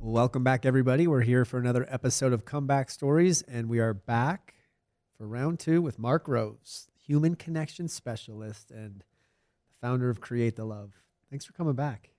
Welcome back, everybody. We're here for another episode of Comeback Stories, and we are back for round two with Mark Groves, human connection specialist and founder of Create the Love. Thanks for coming back.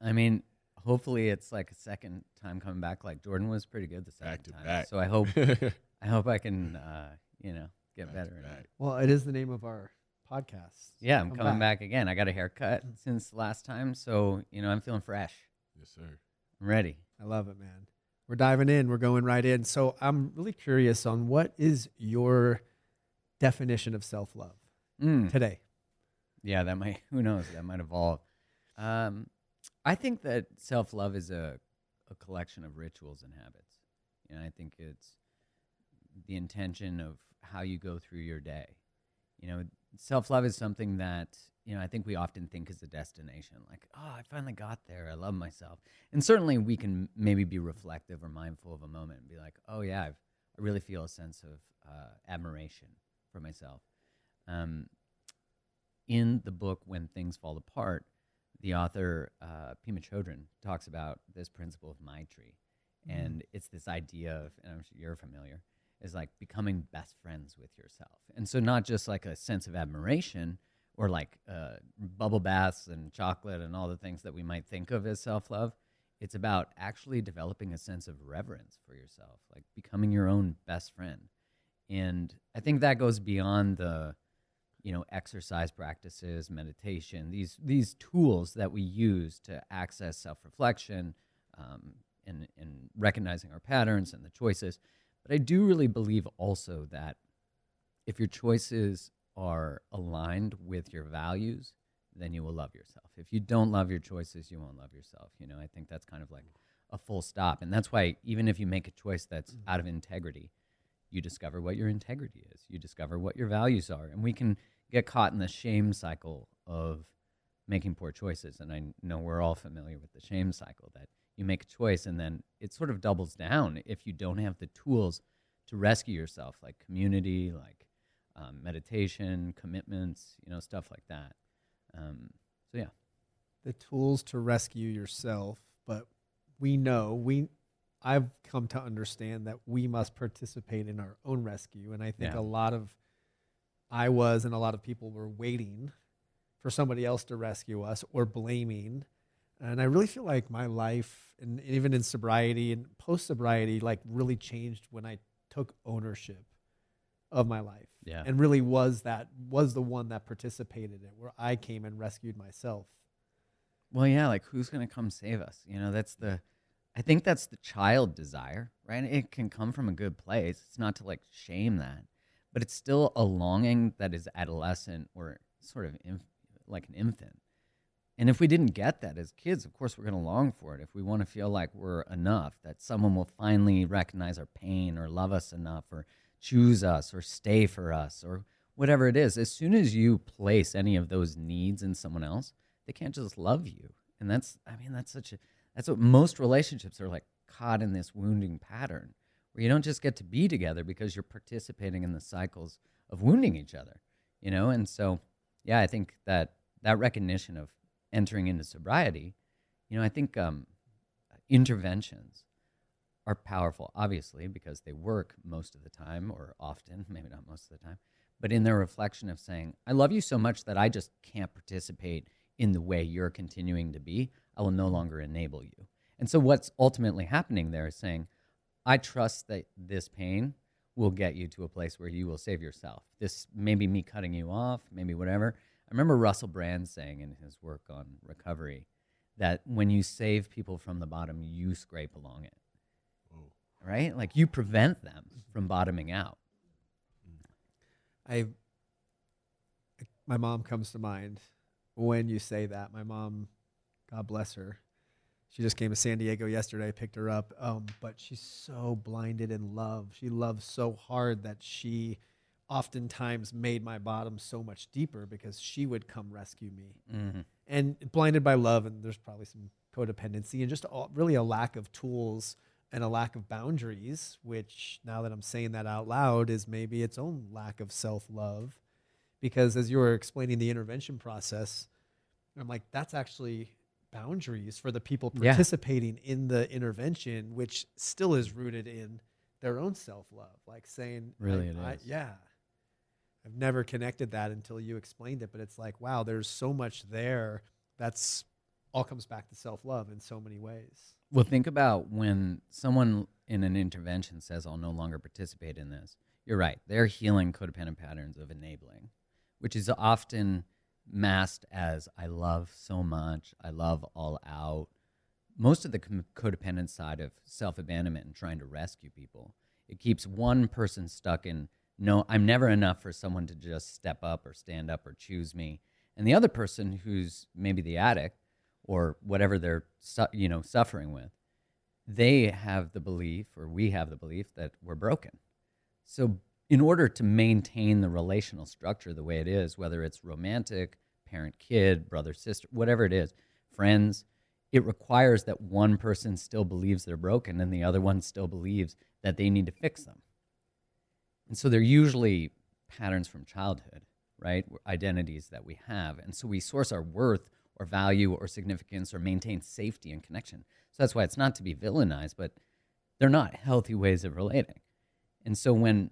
I mean, hopefully it's like a second time coming back. Like Jordan was pretty good the second Back to time, back. so I hope I hope I can uh, you know get Back better. at back. it. Well, it is the name of our podcast. Yeah, I'm Come coming back. back. again. I got a haircut since last time, so you know I'm feeling fresh. Yes, sir. I'm ready. I love it, man. We're diving in. We're going right in. So I'm really curious on what is your definition of self love Mm. today? Yeah, that might. Who knows? That might evolve. Um, I think that self love is a a collection of rituals and habits. You know, I think it's the intention of how you go through your day. You know, self love is something that you know I think we often think is a destination. Like, oh, I finally got there. I love myself. And certainly, we can maybe be reflective or mindful of a moment and be like, oh yeah, I've, I really feel a sense of uh, admiration for myself. Um, in the book When Things Fall Apart, the author uh, Pema Chodron talks about this principle of Maitri, and it's this idea of, and I'm sure you're familiar, is like becoming best friends with yourself, and so not just like a sense of admiration or like uh, bubble baths and chocolate and all the things that we might think of as self love. It's about actually developing a sense of reverence for yourself, like becoming your own best friend, and I think that goes beyond the you know exercise practices meditation these these tools that we use to access self-reflection um, and, and recognizing our patterns and the choices but i do really believe also that if your choices are aligned with your values then you will love yourself. If you don't love your choices you won't love yourself you know? I think that's kind of like a full stop. And that's why even if you make a choice that's mm. out of integrity you discover what your integrity is. You discover what your values are. And we can get caught in the shame cycle of making poor choices. And i know we're all familiar with the shame cycle that you make a choice and then it sort of doubles down if you don't have the tools to rescue yourself like community like um, meditation commitments you know stuff like that um, so yeah the tools to rescue yourself, but we know we I've come to understand that we must participate in our own rescue and I think Yeah. a lot of I was and a lot of people were waiting for somebody else to rescue us or blaming. And I really feel like my life and even in sobriety and post sobriety like really changed when I took ownership of my life yeah and really was that was the one that participated in it where I came and rescued myself. Well, yeah, like who's going to come save us? You know, that's the I think that's the child desire, right? It can come from a good place. It's not to like shame that, but it's still a longing that is adolescent or sort of inf- like an infant. And if we didn't get that as kids, of course we're going to long for it. If we want to feel like we're enough, that someone will finally recognize our pain or love us enough or choose us or stay for us or whatever it is, as soon as you place any of those needs in someone else, they can't just love you. And that's, I mean, that's such a, that's what most relationships are like caught in this wounding pattern where you don't just get to be together because you're participating in the cycles of wounding each other, you know? And so, yeah, I think that that recognition of entering into sobriety, you know, I think um, interventions are powerful, obviously, because they work most of the time or often, maybe not most of the time, but in their reflection of saying, I love you so much that I just can't participate in the way you're continuing to be. I will no longer enable you. And so, what's ultimately happening there is saying, I trust that this pain will get you to a place where you will save yourself. This maybe me cutting you off, maybe whatever. I remember Russell Brand saying in his work on recovery that when you save people from the bottom, you scrape along it Whoa. right? Like you prevent them from bottoming out. I my mom comes to mind when you say that. My mom, God bless her, she just came to San Diego yesterday. I picked her up, um, but she's so blinded in love. She loves so hard that she oftentimes made my bottom so much deeper because she would come rescue me. Mm-hmm. And blinded by love, and there's probably some codependency and just all, really a lack of tools and a lack of boundaries, which now that I'm saying that out loud is maybe its own lack of self love. Because as you were explaining the intervention process, I'm like, that's actually boundaries for the people Yeah. participating in the intervention, which still is rooted in their own self love. Like saying, Really I- it I- yeah. I've never connected that until you explained it, but it's like, wow, there's so much there that's all comes back to self love in so many ways. Well, think about when someone in an intervention says, I'll no longer participate in this. You're right. They're healing codependent patterns of enabling, which is often masked as I love so much, I love all out. Most of the com- codependent side of self abandonment and trying to rescue people, it keeps one person stuck in, no, I'm never enough for someone to just step up or stand up or choose me. And the other person who's maybe the addict or whatever they're su- you know suffering with they have the belief or we have the belief that we're broken so in order to maintain the relational structure the way it is whether it's romantic parent kid brother sister whatever it is friends it requires that one person still believes they're broken and the other one still believes that they need to fix them and so they're usually patterns from childhood right identities that we have and so we source our worth or value or significance or maintain safety and connection. So that's why it's not to be villainized, but they're not healthy ways of relating. And so when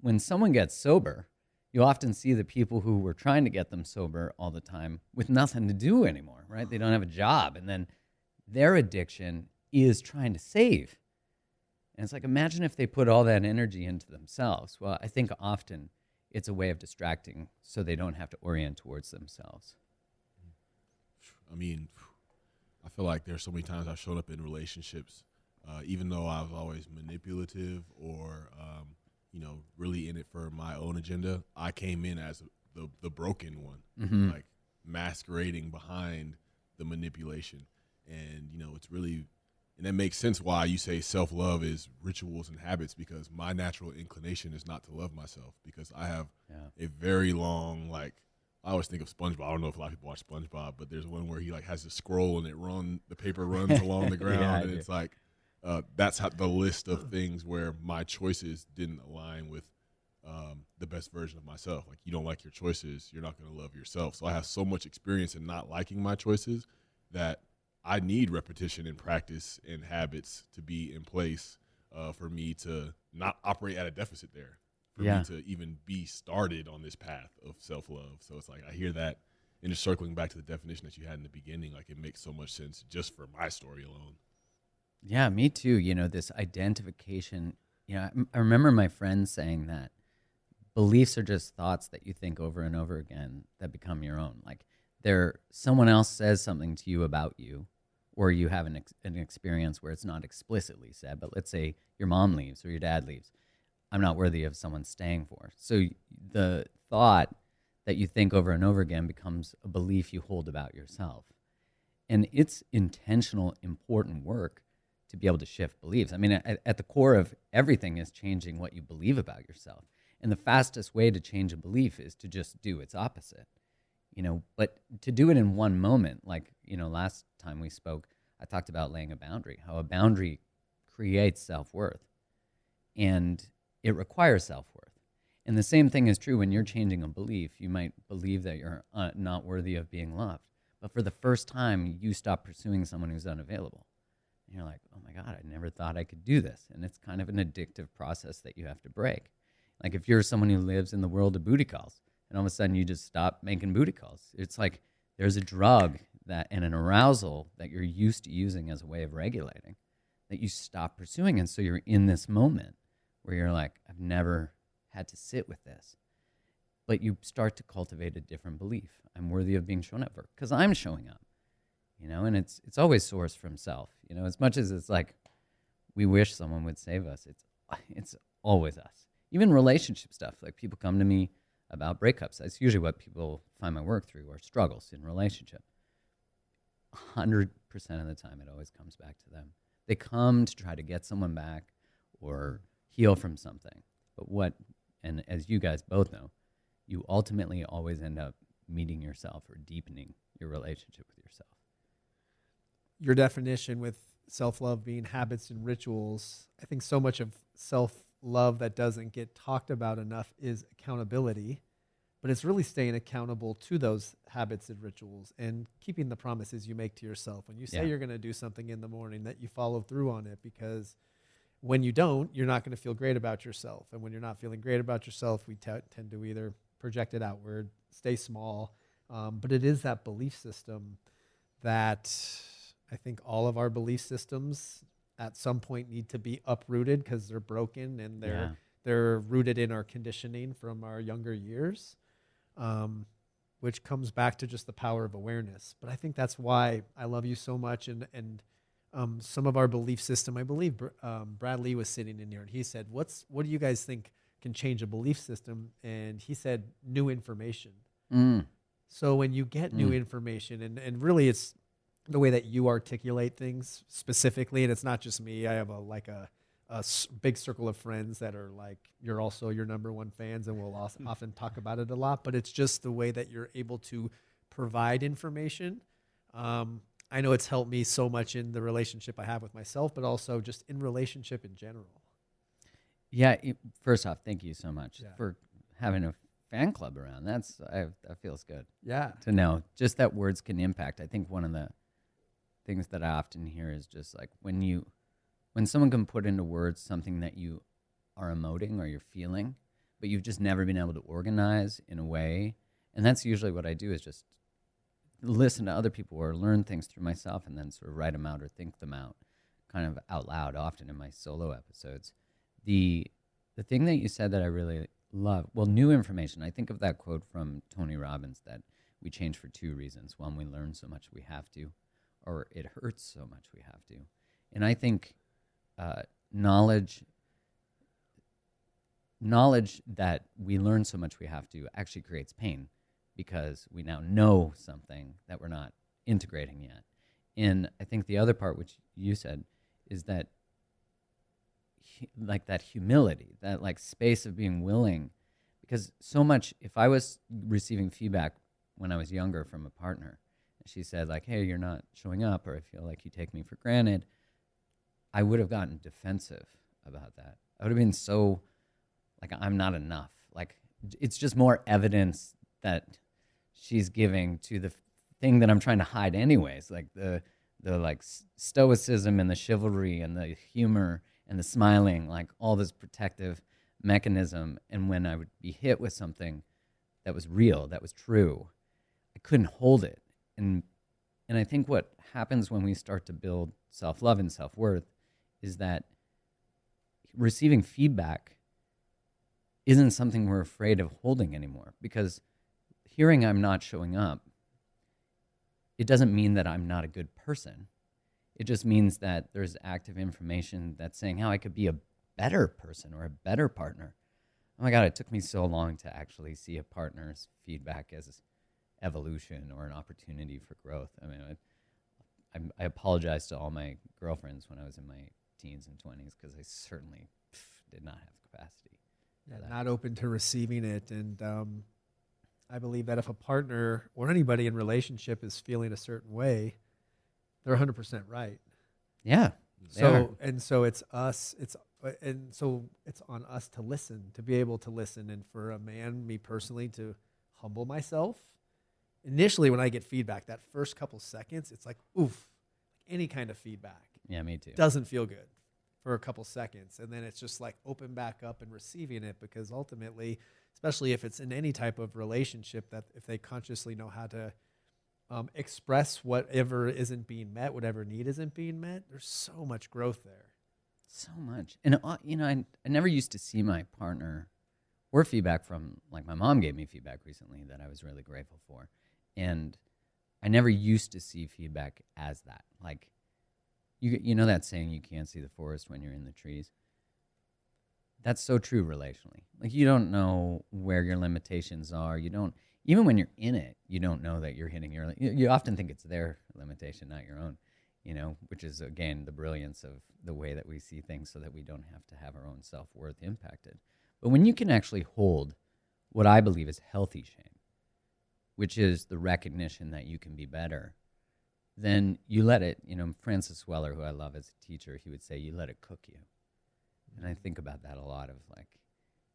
when someone gets sober, you often see the people who were trying to get them sober all the time with nothing to do anymore, right? They don't have a job and then their addiction is trying to save. And it's like imagine if they put all that energy into themselves. Well, I think often it's a way of distracting so they don't have to orient towards themselves. I mean, I feel like there's so many times I've shown up in relationships, uh, even though I was always manipulative or, um, you know, really in it for my own agenda. I came in as the the broken one, Mhm. like masquerading behind the manipulation, and you know, it's really, and that makes sense why you say self love is rituals and habits because my natural inclination is not to love myself because I have Yeah. a very long like I always think of SpongeBob. I don't know if a lot of people watch SpongeBob, but there's one where he like has a scroll and it run the paper runs along the ground, Yeah, and it's like uh, that's how the list of things where my choices didn't align with um, the best version of myself. Like you don't like your choices, you're not going to love yourself. So I have so much experience in not liking my choices that I need repetition and practice and habits to be in place uh, for me to not operate at a deficit there for Yeah. me to even be started on this path of self love. So it's like I hear that, and just circling back to the definition that you had in the beginning, like it makes so much sense just for my story alone. Yeah, me too. You know, this identification. You know, I- I remember my friend saying that beliefs are just thoughts that you think over and over again that become your own. Like, there, someone else says something to you about you, or you have an, ex- an experience where it's not explicitly said, but let's say your mom leaves or your dad leaves. I'm not worthy of someone staying for. So the thought that you think over and over again becomes a belief you hold about yourself. And it's intentional, important work to be able to shift beliefs. I mean, at, at the core of everything is changing what you believe about yourself. And the fastest way to change a belief is to just do its opposite. You know, but to do it in one moment, like, you know, last time we spoke, I talked about laying a boundary, how a boundary creates self worth and it requires self worth. And the same thing is true when you're changing a belief. You might believe that you're uh, not worthy of being loved, but for the first time, you stop pursuing someone who's unavailable. And you're like, oh my God, I never thought I could do this. And it's kind of an addictive process that you have to break. Like if you're someone who lives in the world of booty calls and all of a sudden you just stop making booty calls, it's like there's a drug that and an arousal that you're used to using as a way of regulating that you stop pursuing. And so you're in this moment where you're like, I've never had to sit with this. But you start to cultivate a different belief. I'm worthy of being shown up for because I'm showing up. You know, and it's it's always sourced from self. You know, as much as it's like we wish someone would save us, it's it's always us. Even relationship stuff. Like people come to me about breakups. That's usually what people find my work through or struggles in relationship. hundred percent of the time it always comes back to them. They come to try to get someone back or heal from something. But what and as you guys both know, you ultimately always end up meeting yourself or deepening your relationship with yourself. your definition with self love being habits and rituals, I think so much of self love that doesn't get talked about enough is accountability. But it's really staying accountable to those habits and rituals and keeping the promises you make to yourself. When you say Yeah. you're going to do something in the morning, that you follow through on it because when you don't, you're not going to feel great about yourself. And when you're not feeling great about yourself, we t- tend to either project it outward, stay small. Um, but it is that belief system that I think all of our belief systems at some point need to be uprooted because they're broken and they're Yeah. they're rooted in our conditioning from our younger years, um, which comes back to just the power of awareness. But I think that's why I love you so much and and um, some of our belief system. I believe Br- um, Brad Lee was sitting in here and he said, "What's what do you guys think can change a belief system?" And he said, "New information." Mm. So when you get new Mm. information, and, and really it's the way that you articulate things specifically, and it's not just me. I have a like a, a big circle of friends that are like you're also your number one fans, and we'll also often talk about it a lot. But it's just the way that you're able to provide information. Um, I know it's helped me so much in the relationship I have with myself, but also just in relationship in general. Yeah. it- first off, thank you so much Yeah. for having a fan club around. That's I, that feels good Yeah. to know. Just that words can impact. I think one of the things that I often hear is just like when you when someone can put into words something that you are emoting or you're feeling, but you've just never been able to organize in a way. And that's usually what I do is just listen to other people or learn things through myself and then sort of write them out or think them out kind of out loud often in my solo episodes. The the thing that you said that I really love, well, new information. I think of that quote from Tony Robbins that we change for two reasons. One, we learn so much we have to, or it hurts so much we have to. And I think uh, knowledge knowledge that we learn so much we have to actually creates pain because we now know something that we're not integrating yet. And I think the other part, which you said, is that like that humility, that like space of being willing, because so much. If I was receiving feedback when I was younger from a partner, she said like, "Hey, you're not showing up," or "I feel like you take me for granted," I would have gotten defensive about that. I would have been so like I'm not enough. Like it's just more evidence that she's giving to the thing that I'm trying to hide anyways, like the the like stoicism and the chivalry and the humor and the smiling, like all this protective mechanism. And when I would be hit with something that was real, that was true, I couldn't hold it. And and I think what happens when we start to build self love and self worth is that receiving feedback isn't something we're afraid of holding anymore because hearing I'm not showing up, it doesn't mean that I'm not a good person. It just means that there's active information that's saying how I could be a better person or a better partner. Oh my God, it took me so long to actually see a partner's feedback as evolution or an opportunity for growth. I mean, I, I, I apologize to all my girlfriends when I was in my teens and 20s because I certainly pff, did not have capacity. yeah, not open to receiving it. And um, I believe that if a partner or anybody in relationship is feeling a certain way, they're 100% right. Yeah. So and so it's us. It's and so it's on us to listen, to be able to listen, and for a man, me personally, to humble myself. Initially, when I get feedback, that first couple seconds, it's like oof, any kind of feedback Yeah, me too. doesn't feel good for a couple seconds and then it's just like open back up and receiving it because ultimately especially if it's in any type of relationship that if they consciously know how to um, express whatever isn't being met whatever need isn't being met there's so much growth there So much. And, uh, you know, I, I never used to see my partner or feedback from, like, my mom gave me feedback recently that I was really grateful for. And I never used to see feedback as that. Like, you, you know that saying, you can't see the forest when you're in the trees? That's so true relationally. Like, you don't know where your limitations are. You don't, even when you're in it, you don't know that you're hitting your, you, you often think it's their limitation, not your own you know, which is again the brilliance of the way that we see things so that we don't have to have our own self worth impacted. But when you can actually hold what I believe is healthy shame, which is the recognition that you can be better, then you let it. You know, Francis Weller, who I love as a teacher, he would say, "You let it cook you." And I think about that a lot. Of like,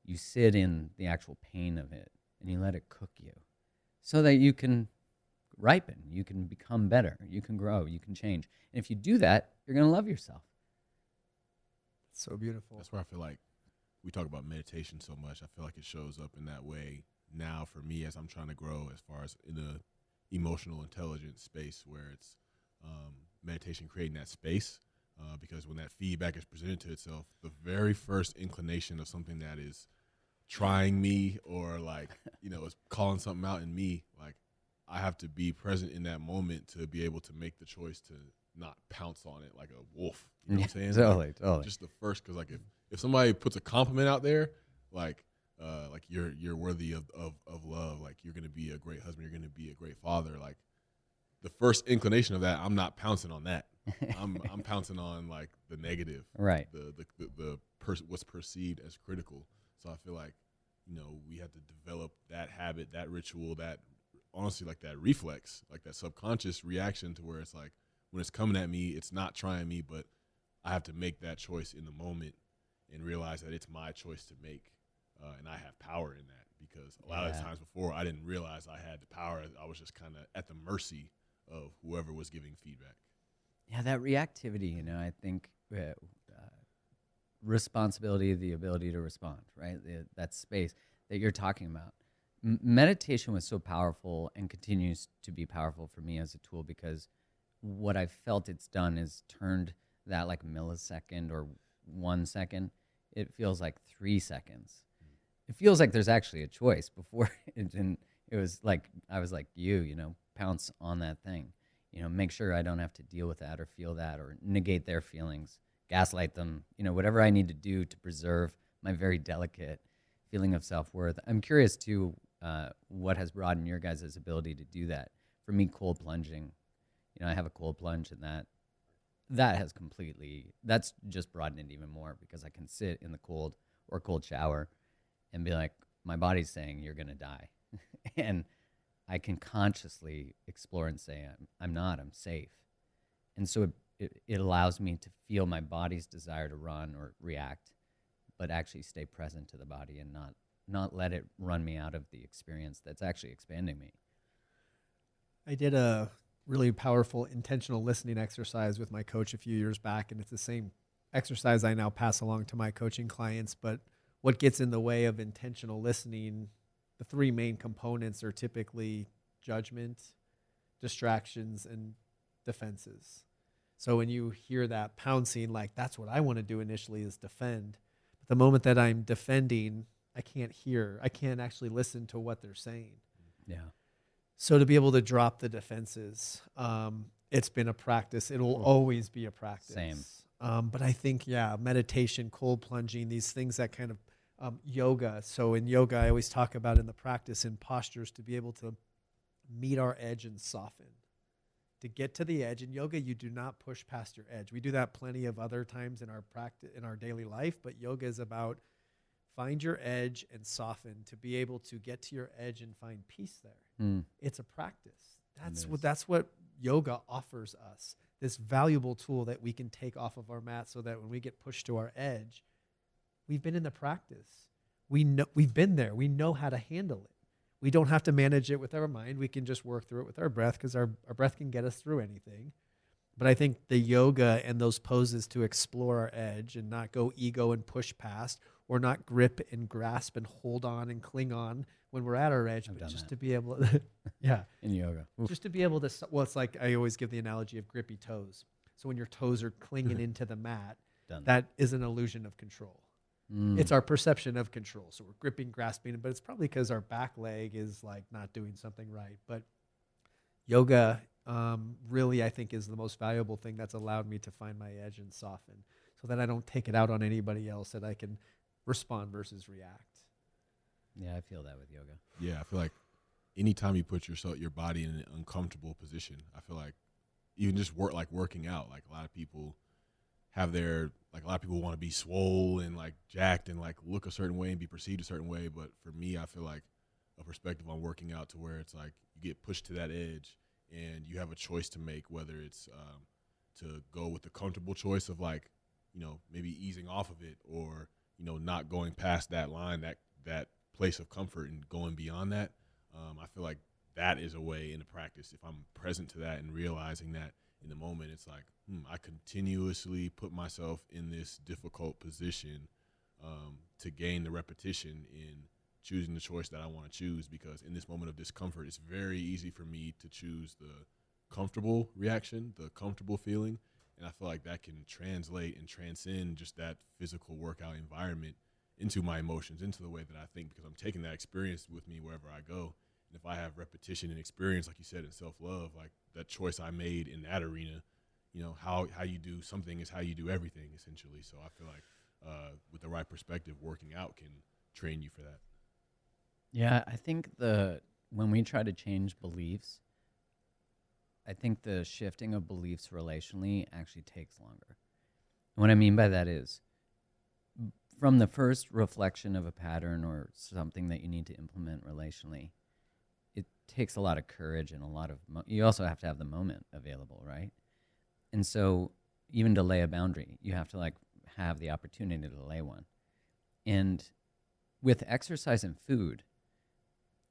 you sit in the actual pain of it, and you let it cook you, so that you can ripen, you can become better, you can grow, you can change. And if you do that, you're gonna love yourself. So beautiful. That's where I feel like we talk about meditation so much. I feel like it shows up in that way now for me as I'm trying to grow as far as in the emotional intelligence space where it's um, meditation creating that space. Uh, because when that feedback is presented to itself, the very first inclination of something that is trying me or like you know is calling something out in me, like I have to be present in that moment to be able to make the choice to not pounce on it like a wolf. You know what I'm saying? totally, Like, totally. Just the first, because like if, if somebody puts a compliment out there, like uh, like you're you're worthy of, of of love, like you're gonna be a great husband, you're gonna be a great father, like the first inclination of that, I'm not pouncing on that. I'm I'm pouncing on like the negative, right. the the the, the pers- what's perceived as critical. So I feel like you know we have to develop that habit, that ritual, that honestly like that reflex, like that subconscious reaction to where it's like when it's coming at me, it's not trying me, but I have to make that choice in the moment and realize that it's my choice to make, uh, and I have power in that because a lot of times before I didn't realize I had the power. I was just kind of at the mercy of whoever was giving feedback. Yeah, that reactivity, you know, I think uh, uh, responsibility, the ability to respond, right? The, that space that you're talking about. M- meditation was so powerful and continues to be powerful for me as a tool because what I've felt it's done is turned that like millisecond or one second, it feels like three seconds. It feels like there's actually a choice before it didn't. It was like, I was like you, you know, pounce on that thing you know, make sure I don't have to deal with that or feel that or negate their feelings, gaslight them, you know, whatever I need to do to preserve my very delicate feeling of self worth. I'm curious too, uh, what has broadened your guys' ability to do that. For me, cold plunging, you know, I have a cold plunge and that that has completely that's just broadened it even more because I can sit in the cold or cold shower and be like, my body's saying you're gonna die. and I can consciously explore and say, I'm, I'm not, I'm safe. And so it, it, it allows me to feel my body's desire to run or react, but actually stay present to the body and not, not let it run me out of the experience that's actually expanding me. I did a really powerful intentional listening exercise with my coach a few years back, and it's the same exercise I now pass along to my coaching clients. But what gets in the way of intentional listening, the three main components are typically judgment, distractions, and defenses. So when you hear that pouncing, like that's what I want to do initially is defend. But the moment that I'm defending, I can't hear, I can't actually listen to what they're saying. Yeah. So to be able to drop the defenses, um, it's been a practice. It'll always be a practice. Same. Um, but I think yeah, meditation, cold plunging, these things that kind of um, yoga. So in yoga, I always talk about in the practice in postures to be able to meet our edge and soften. To get to the edge in yoga, you do not push past your edge. We do that plenty of other times in our practice in our daily life, but yoga is about find your edge and soften to be able to get to your edge and find peace there Mm. it's a practice. That's what that's what yoga offers us. This valuable tool that we can take off of our mat so that when we get pushed to our edge, we've been in the practice. We know we've been there. We know how to handle it. We don't have to manage it with our mind. We can just work through it with our breath because our, our breath can get us through anything. But I think the yoga and those poses to explore our edge and not go ego and push past or not grip and grasp and hold on and cling on when we're at our edge, I've but just that. to be able to, yeah, In yoga. Oof. just to be able to, well, it's like I always give the analogy of grippy toes. So when your toes are clinging into the mat, Done. that is an illusion of control. Mm. It's our perception of control. So we're gripping, grasping, but it's probably because our back leg is like not doing something right. But yoga um, really, I think, is the most valuable thing that's allowed me to find my edge and soften so that I don't take it out on anybody else, that I can respond versus react. yeah, I feel that with yoga. Yeah, I feel like anytime you put yourself your body in an uncomfortable position, I feel like even just work like working out, like a lot of people have their like a lot of people want to be swole and like jacked and like look a certain way and be perceived a certain way. But for me, I feel like a perspective on working out to where it's like you get pushed to that edge and you have a choice to make whether it's um, to go with the comfortable choice of like you know maybe easing off of it or you know not going past that line that that place of comfort and going beyond that um, i feel like that is a way in the practice. If i'm present to that and realizing that in the moment it's like hmm, i continuously put myself in this difficult position um, to gain the repetition in choosing the choice that i want to choose because in this moment of discomfort it's very easy for me to choose the comfortable reaction the comfortable feeling and I feel like that can translate and transcend just that physical workout environment into my emotions, into the way that I think, because I'm taking that experience with me wherever I go. And if I have repetition and experience, like you said, in self love, like that choice I made in that arena, you know, how, how you do something is how you do everything, essentially. So I feel like uh, with the right perspective, working out can train you for that. Yeah, I think the when we try to change beliefs, I think the shifting of beliefs relationally actually takes longer. And what I mean by that is from the first reflection of a pattern or something that you need to implement relationally, it takes a lot of courage and a lot of, mo- you also have to have the moment available, right? And so even to lay a boundary, you have to like have the opportunity to lay one. And with exercise and food,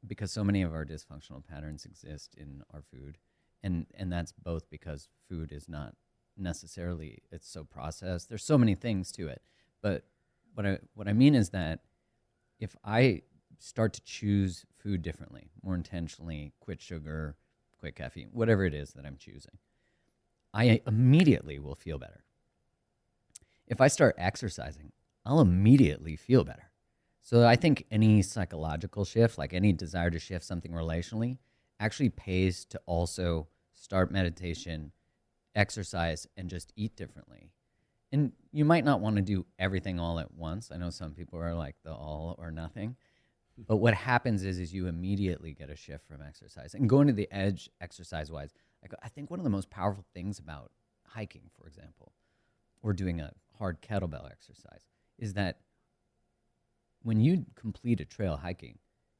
because so many of our dysfunctional patterns exist in our food, and and that's both because food is not necessarily it's so processed. There's so many things to it, but what I what I mean is that if I start to choose food differently, more intentionally, quit sugar, quit caffeine, whatever it is that I'm choosing, I immediately will feel better. If I start exercising, I'll immediately feel better. So I think any psychological shift, like any desire to shift something relationally, actually pays to also start meditation, exercise, and just eat differently. And you might not want to do everything all at once. I know some people are like the all or nothing. But what happens is, is you immediately get a shift from exercise. And going to the edge exercise wise, like I think one of the most powerful things about hiking, for example, or doing a hard kettlebell exercise, is that when you complete a trail hiking,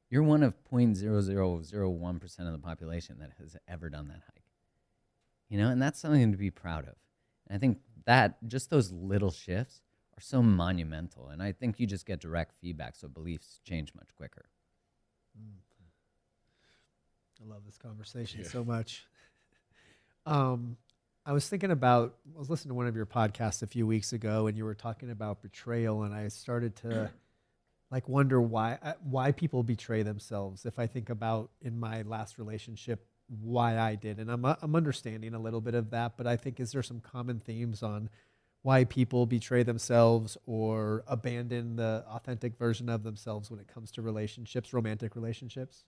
you're one of 0.0001% of the population that has ever done that hike. You know, and that's something to be proud of. And I think that just those little shifts are so monumental. And I think you just get direct feedback, so beliefs change much quicker. I love this conversation Yeah. so much. Um, I was thinking about, I was listening to one of your podcasts a few weeks ago, and you were talking about betrayal, and I started to like wonder why uh, why people betray themselves. If I think about in my last relationship, why I did, and I'm uh, I'm understanding a little bit of that, but I think is there some common themes on why people betray themselves or abandon the authentic version of themselves when it comes to relationships, romantic relationships?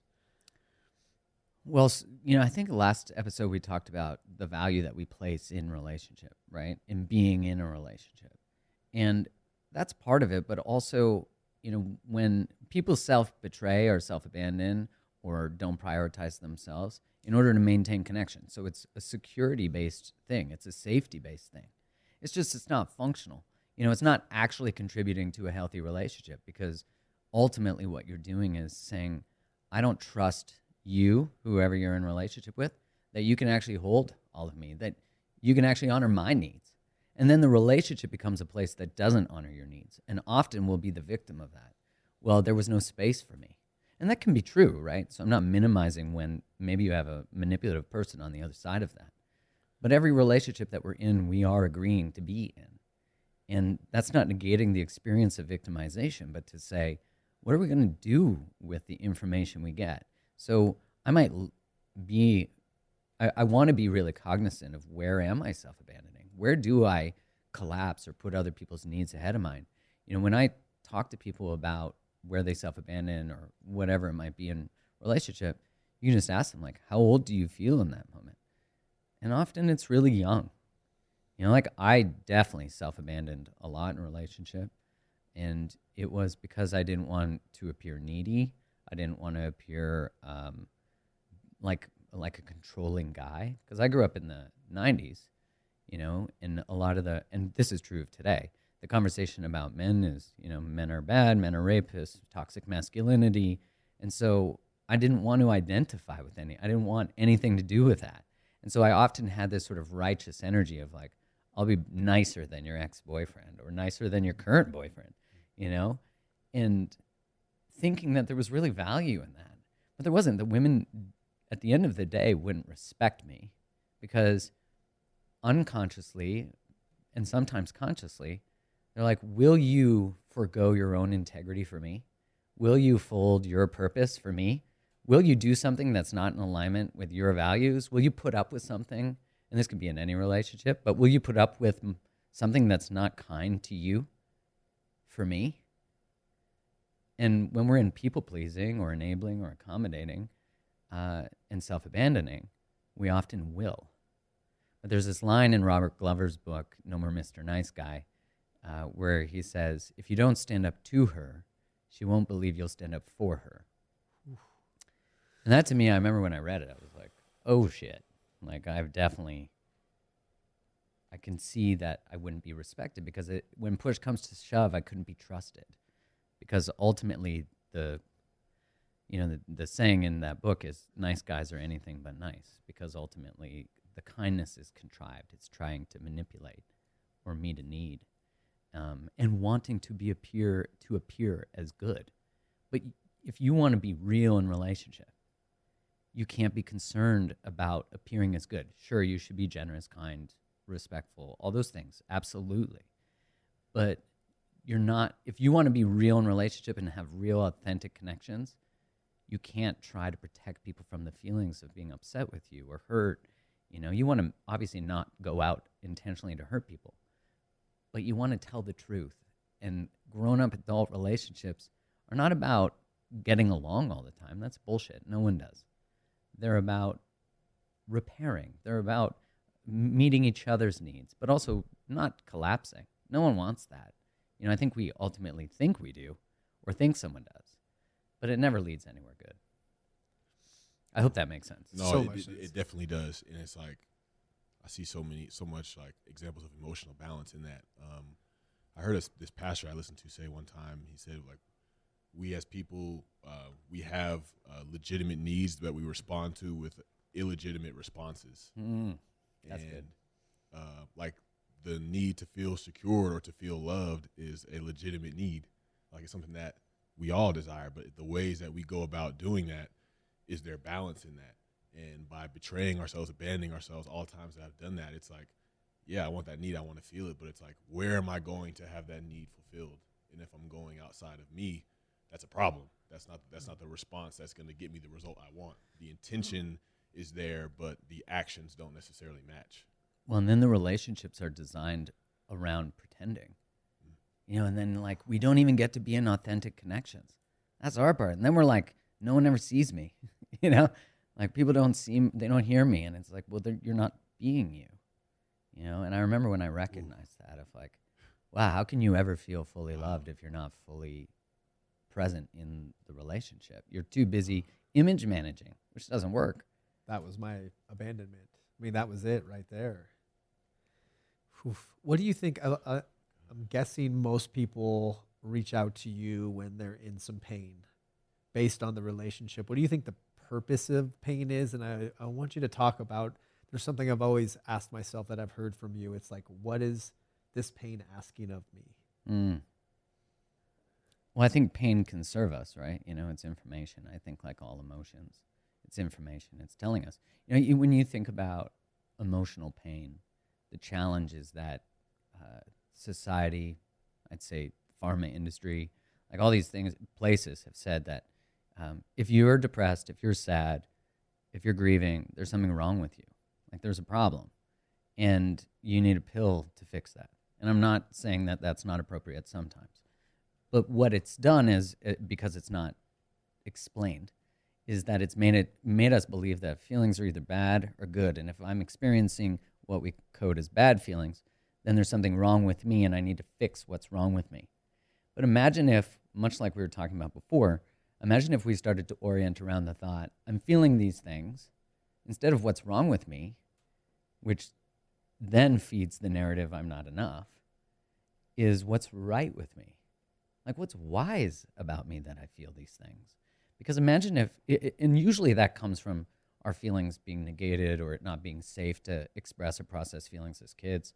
Well, you know, I think last episode we talked about the value that we place in relationship, right? In being in a relationship. And that's part of it, but also, you know, when people self-betray or self-abandon or don't prioritize themselves in order to maintain connection. So it's a security-based thing. It's a safety-based thing. It's just it's not functional. You know, it's not actually contributing to a healthy relationship because ultimately what you're doing is saying, I don't trust you, whoever you're in relationship with, that you can actually hold all of me, that you can actually honor my needs. And then the relationship becomes a place that doesn't honor your needs and often will be the victim of that. Well, there was no space for me. And that can be true, right? So I'm not minimizing when maybe you have a manipulative person on the other side of that. But every relationship that we're in, we are agreeing to be in. And that's not negating the experience of victimization, but to say, what are we going to do with the information we get? So I might be, I, I want to be really cognizant of where am I self abandoning? Where do I collapse or put other people's needs ahead of mine? You know, when I talk to people about where they self abandon or whatever it might be in relationship, you just ask them, like, how old do you feel in that moment? And often it's really young. You know, like I definitely self abandoned a lot in relationship. And it was because I didn't want to appear needy. I didn't want to appear um, like like a controlling guy because I grew up in the '90s, you know, and a lot of the and this is true of today. The conversation about men is, you know, men are bad, men are rapists, toxic masculinity, and so I didn't want to identify with any. I didn't want anything to do with that. And so I often had this sort of righteous energy of like, I'll be nicer than your ex boyfriend or nicer than your current boyfriend, you know? And thinking that there was really value in that. But there wasn't. The women, at the end of the day, wouldn't respect me because unconsciously and sometimes consciously, they're like, Will you forego your own integrity for me? Will you fold your purpose for me? Will you do something that's not in alignment with your values? Will you put up with something? And this could be in any relationship, but will you put up with something that's not kind to you for me? And when we're in people pleasing or enabling or accommodating uh, and self abandoning, we often will. But there's this line in Robert Glover's book, No More Mr. Nice Guy, uh, where he says, If you don't stand up to her, she won't believe you'll stand up for her. And that to me, I remember when I read it, I was like, oh shit. Like, I've definitely, I can see that I wouldn't be respected because it, when push comes to shove, I couldn't be trusted. Because ultimately, the, you know, the, the saying in that book is nice guys are anything but nice because ultimately the kindness is contrived. It's trying to manipulate or meet a need um, and wanting to be appear to appear as good. But if you want to be real in relationship, you can't be concerned about appearing as good. Sure, you should be generous, kind, respectful, all those things, absolutely. But you're not if you want to be real in relationship and have real authentic connections, you can't try to protect people from the feelings of being upset with you or hurt. You know, you want to obviously not go out intentionally to hurt people but you want to tell the truth. And grown up adult relationships are not about getting along all the time. That's bullshit. No one does. They're about repairing, they're about meeting each other's needs, but also not collapsing. No one wants that. You know, I think we ultimately think we do or think someone does, but it never leads anywhere good. I hope that makes sense. No, So it, much it, sense. it definitely does, and it's like I see so many, so much like examples of emotional balance in that. Um, I heard this, this pastor I listened to say one time. He said like, we as people, uh, we have uh, legitimate needs that we respond to with illegitimate responses. Mm, that's and, good. Uh, like the need to feel secured or to feel loved is a legitimate need. Like it's something that we all desire, but the ways that we go about doing that is there balance in that. And by betraying ourselves, abandoning ourselves, all times that I've done that, it's like, yeah, I want that need, I want to feel it, but it's like, where am I going to have that need fulfilled? And if I'm going outside of me, that's a problem. That's not that's not the response that's going to get me the result I want. The intention is there, but the actions don't necessarily match. Well, and then the relationships are designed around pretending. Mm. You know, and then like we don't even get to be in authentic connections. That's our part. And then we're like, no one ever sees me. you know, like people don't see, they don't hear me, and it's like, well, they're- you're not being you. You know, and I remember when I recognized that of like, wow, how can you ever feel fully loved if you're not fully present in the relationship? You're too busy image managing, which doesn't work. That was my abandonment. I mean, that was it right there. Oof. What do you think? I, I, I'm guessing most people reach out to you when they're in some pain based on the relationship. What do you think the purpose of pain is? And I, I want you to talk about there's something I've always asked myself that I've heard from you. It's like, what is this pain asking of me? Mm. Well, I think pain can serve us, right? You know, it's information. I think, like all emotions, it's information. It's telling us. You know, you, when you think about emotional pain, the challenge is that uh, society, I'd say pharma industry, like all these things, places have said that um, if you're depressed, if you're sad, if you're grieving, there's something wrong with you. Like there's a problem, and you need a pill to fix that. And I'm not saying that that's not appropriate sometimes. But what it's done is uh, because it's not explained, is that it's made it made us believe that feelings are either bad or good. And if I'm experiencing what we code as bad feelings, then there's something wrong with me, and I need to fix what's wrong with me. But imagine if, much like we were talking about before, imagine if we started to orient around the thought, I'm feeling these things, instead of what's wrong with me, which then feeds the narrative I'm not enough, is what's right with me. Like, what's wise about me that I feel these things? Because imagine if, and usually that comes from our feelings being negated or it not being safe to express or process feelings as kids.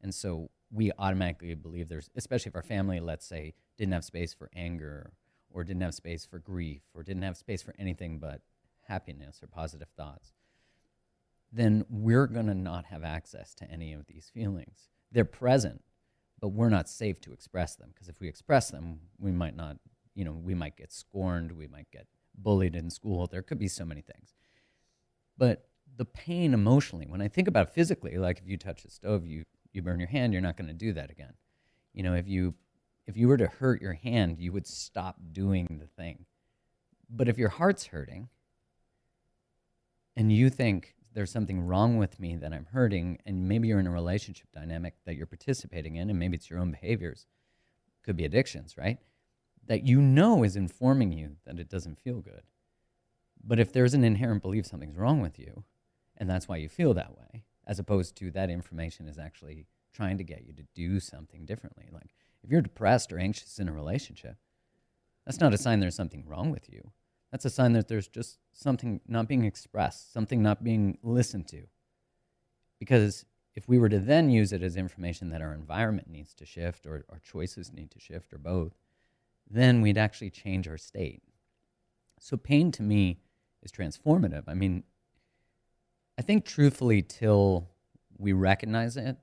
And so we automatically believe there's, especially if our family, let's say, didn't have space for anger or didn't have space for grief or didn't have space for anything but happiness or positive thoughts, then we're going to not have access to any of these feelings. They're present, but we're not safe to express them because if we express them, we might not, you know, we might get scorned, we might get bullied in school. There could be so many things. But the pain emotionally, when I think about it physically, like if you touch a stove, you you burn your hand, you're not going to do that again. You know, if you if you were to hurt your hand, you would stop doing the thing. But if your heart's hurting and you think there's something wrong with me that I'm hurting, and maybe you're in a relationship dynamic that you're participating in, and maybe it's your own behaviors, could be addictions, right? That you know is informing you that it doesn't feel good. But if there's an inherent belief something's wrong with you, and that's why you feel that way, as opposed to that information is actually trying to get you to do something differently. Like if you're depressed or anxious in a relationship, that's not a sign there's something wrong with you. That's a sign that there's just something not being expressed, something not being listened to. Because if we were to then use it as information that our environment needs to shift or our choices need to shift or both, then we'd actually change our state. So pain to me is transformative. I mean, I think truthfully, till we recognize it,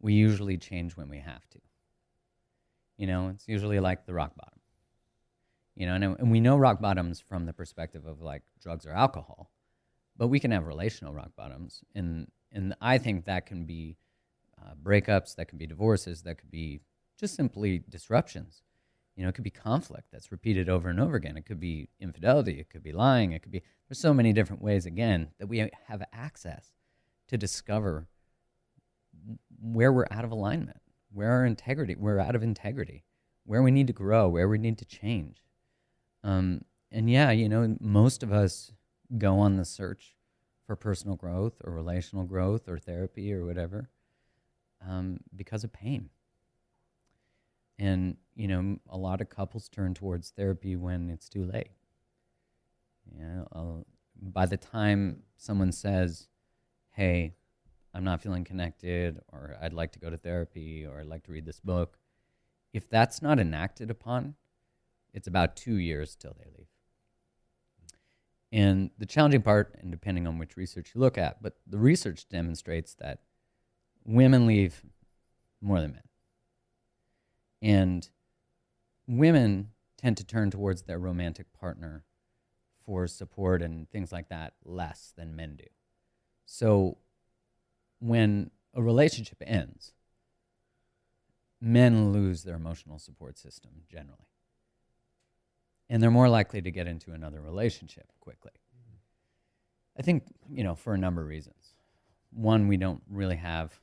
we usually change when we have to. You know, it's usually like the rock bottom. You know, and, and we know rock bottoms from the perspective of like drugs or alcohol, but we can have relational rock bottoms, and and I think that can be uh, breakups, that can be divorces, that could be just simply disruptions. You know, it could be conflict that's repeated over and over again. It could be infidelity. It could be lying. It could be, there's so many different ways, again, that we have access to discover where we're out of alignment, where our integrity, we're out of integrity, where we need to grow, where we need to change. Um, and yeah, you know, most of us go on the search for personal growth or relational growth or therapy or whatever um, because of pain. And, you know, a lot of couples turn towards therapy when it's too late. You know, I'll, by the time someone says, hey, I'm not feeling connected, or I'd like to go to therapy, or I'd like to read this book, if that's not enacted upon, it's about two years till they leave. And the challenging part, and depending on which research you look at, but the research demonstrates that women leave more than men. And women tend to turn towards their romantic partner for support and things like that less than men do. So when a relationship ends, men lose their emotional support system generally. And they're more likely to get into another relationship quickly. I think, you know, for a number of reasons. One, we don't really have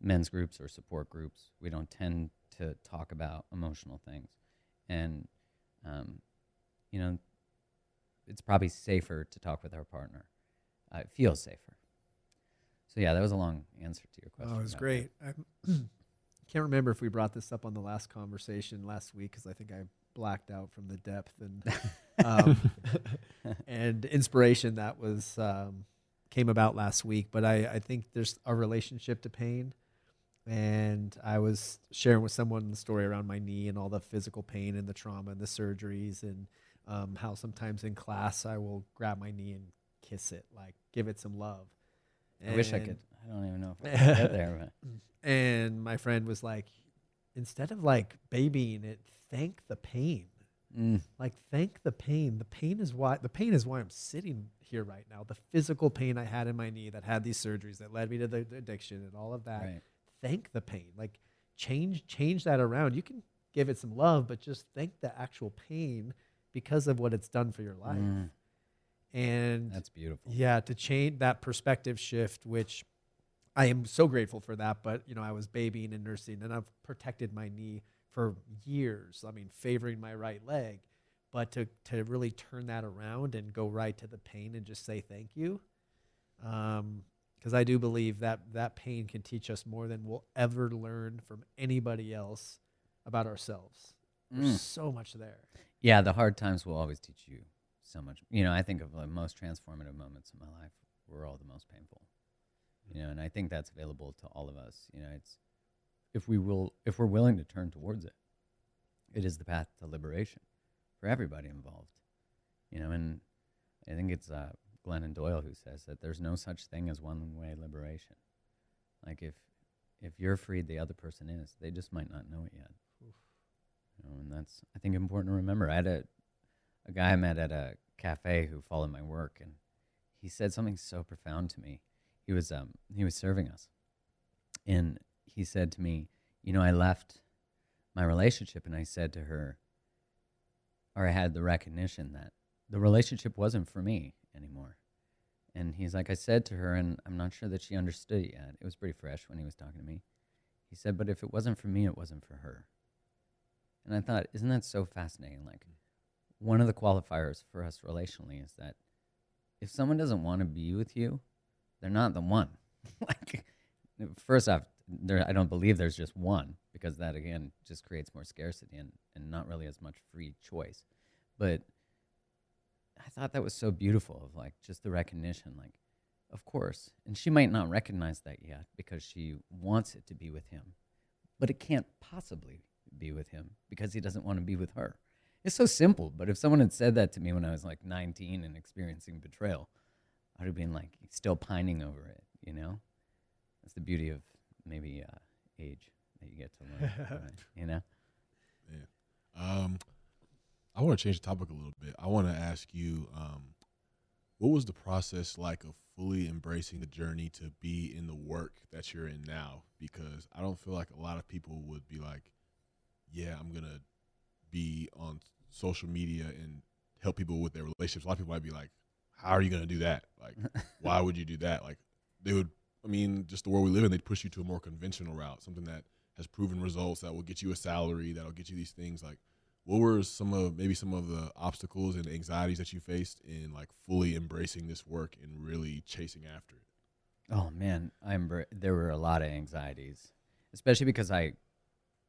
men's groups or support groups. We don't tend to talk about emotional things. And, um, you know, it's probably safer to talk with our partner. Uh, it feels safer. So, yeah, that was a long answer to your question. Oh, it was great. I can't remember if we brought this up on the last conversation last week because I think I blacked out from the depth and um, and inspiration that was um, came about last week. But I, I think there's a relationship to pain, and I was sharing with someone the story around my knee and all the physical pain and the trauma and the surgeries and um, how sometimes in class I will grab my knee and kiss it, like give it some love. I wish I could. I don't even know if I could get there. But. and my friend was like, instead of like babying it, thank the pain. Mm, Like thank the pain. The pain is why the pain is why I'm sitting here right now. The physical pain I had in my knee that had these surgeries that led me to the, the addiction and all of that. right. Thank the pain. Like change change that around. You can give it some love, but just thank the actual pain because of what it's done for your life. Mm, And that's beautiful. yeah, to change that perspective shift, which I am so grateful for that. But you know, I was babying and nursing, and I've protected my knee for years. I mean, favoring my right leg, but to to really turn that around and go right to the pain and just say thank you, because I do believe that that pain can teach us more than we'll ever learn from anybody else about ourselves. There's Mm. so much there. Yeah, the hard times will always teach you so much. You know, I think of the most transformative moments in my life were all the most painful. You know, and I think that's available to all of us. You know, it's if we will if we're willing to turn towards it, it is the path to liberation for everybody involved. You know, and I think it's uh, Glennon Doyle who says that there's no such thing as one way liberation. Like if if you're freed, the other person is. They just might not know it yet. You know, and that's I think important to remember. I had a a guy I met at a cafe who followed my work, and he said something so profound to me. He was um he was serving us, and he said to me, "You know, I left my relationship, and I said to her, or I had the recognition that the relationship wasn't for me anymore." And he's like, I said to her, and I'm not sure that she understood it yet. It was pretty fresh when he was talking to me. He said, But if it wasn't for me, it wasn't for her. And I thought, isn't that so fascinating? Like, one of the qualifiers for us relationally is that if someone doesn't want to be with you, they're not the one. like, first off, there, I don't believe there's just one because that, again, just creates more scarcity and, and not really as much free choice. But I thought that was so beautiful of like just the recognition, like, of course. And she might not recognize that yet because she wants it to be with him, but it can't possibly be with him because he doesn't want to be with her. It's so simple, but if someone had said that to me when I was like 19 and experiencing betrayal, I'd have been like still pining over it, you know? That's the beauty of maybe uh, age that you get to learn, right? you know? Um, I want to change the topic a little bit. I want to ask you, um, what was the process like of fully embracing the journey to be in the work that you're in now? Because I don't feel like a lot of people would be like, yeah, I'm going to be on social media and help people with their relationships. A lot of people might be like, how are you going to do that? Like, why would you do that? Like, they would, I mean, just the world we live in, they'd push you to a more conventional route, something that has proven results that will get you a salary, that'll get you these things. Like, what were some of maybe some of the obstacles and anxieties that you faced in like fully embracing this work and really chasing after it? Oh man, I'm there were a lot of anxieties, especially because I,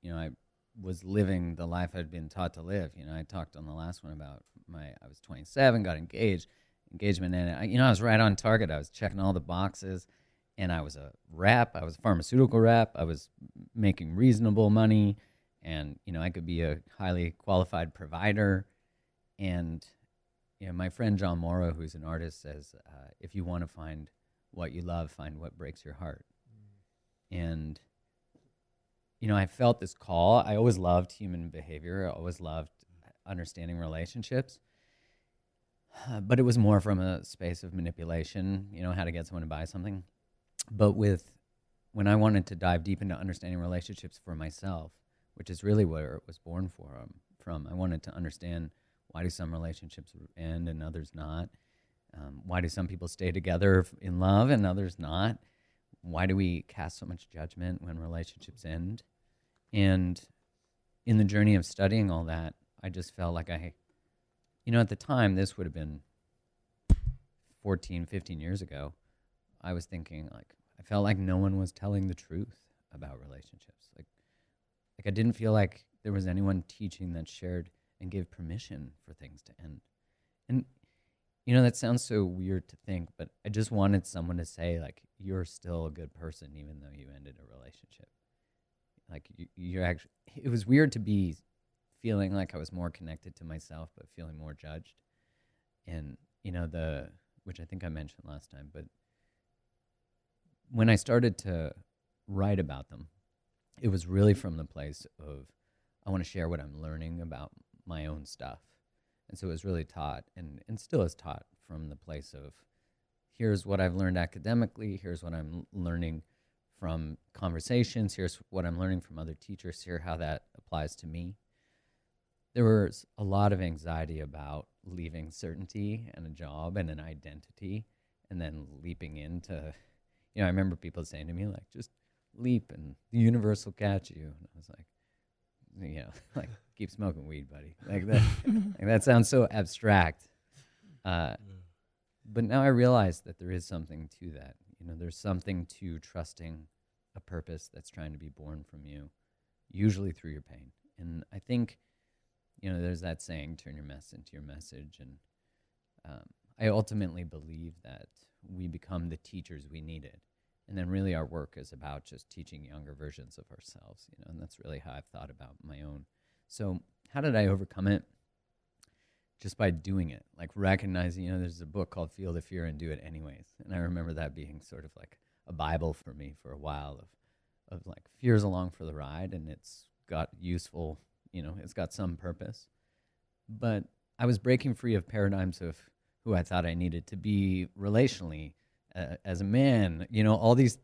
you know, I was living the life I'd been taught to live. You know, I talked on the last one about my I was 27, got engaged, engagement, and I, you know I was right on target. I was checking all the boxes, and I was a rep. I was a pharmaceutical rep. I was making reasonable money and you know I could be a highly qualified provider. And you know, my friend John Morrow, who's an artist, says, uh, if you want to find what you love, find what breaks your heart. Mm. And you know, I felt this call. I always loved human behavior. I always loved understanding relationships. but it was more from a space of manipulation, you know, how to get someone to buy something. But with when I wanted to dive deep into understanding relationships for myself, which is really where it was born for, um, from. I wanted to understand why do some relationships end and others not? Um, why do some people stay together in love and others not? Why do we cast so much judgment when relationships end? And in the journey of studying all that, I just felt like I, you know, at the time, this would have been 14, 15 years ago. I was thinking, like, I felt like no one was telling the truth about relationships. Like, like I didn't feel like there was anyone teaching that shared and gave permission for things to end. And you know that sounds so weird to think, but I just wanted someone to say like you're still a good person even though you ended a relationship. Like you, you're actually it was weird to be feeling like I was more connected to myself but feeling more judged. And you know the which I think I mentioned last time, but when I started to write about them, it was really from the place of I want to share what I'm learning about my own stuff. And so it was really taught and, and still is taught from the place of here's what I've learned academically, here's what I'm learning from conversations, here's what I'm learning from other teachers, here how that applies to me. There was a lot of anxiety about leaving certainty and a job and an identity and then leaping into you know, I remember people saying to me like just leap and the universe will catch you. And I was like, you know, like keep smoking weed, buddy. Like that, like that sounds so abstract. Uh, but now I realize that there is something to that. You know, there's something to trusting a purpose that's trying to be born from you, usually through your pain. And I think, you know, there's that saying, turn your mess into your message. And um, I ultimately believe that we become the teachers we needed. And then really our work is about just teaching younger versions of ourselves, you know, and that's really how I've thought about my own. So how did I overcome it? Just by doing it, like recognizing, you know, there's a book called Feel the Fear and Do It Anyways. And I remember that being sort of like a Bible for me for a while of, of like fears along for the ride and it's got useful, you know, it's got some purpose. But I was breaking free of paradigms of who I thought I needed to be relationally uh, as a man. You know, all these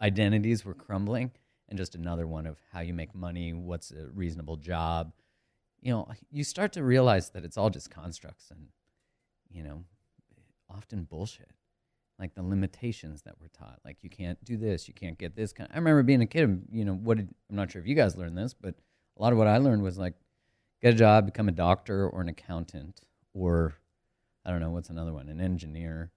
identities were crumbling, and just another one of how you make money, what's a reasonable job. You know, you start to realize that it's all just constructs and, you know, often bullshit. Like the limitations that we're taught, like you can't do this, you can't get this kind. Of, I remember being a kid. You know, what did, I'm not sure if you guys learned this, but a lot of what I learned was like, get a job, become a doctor or an accountant, or I don't know what's another one, an engineer.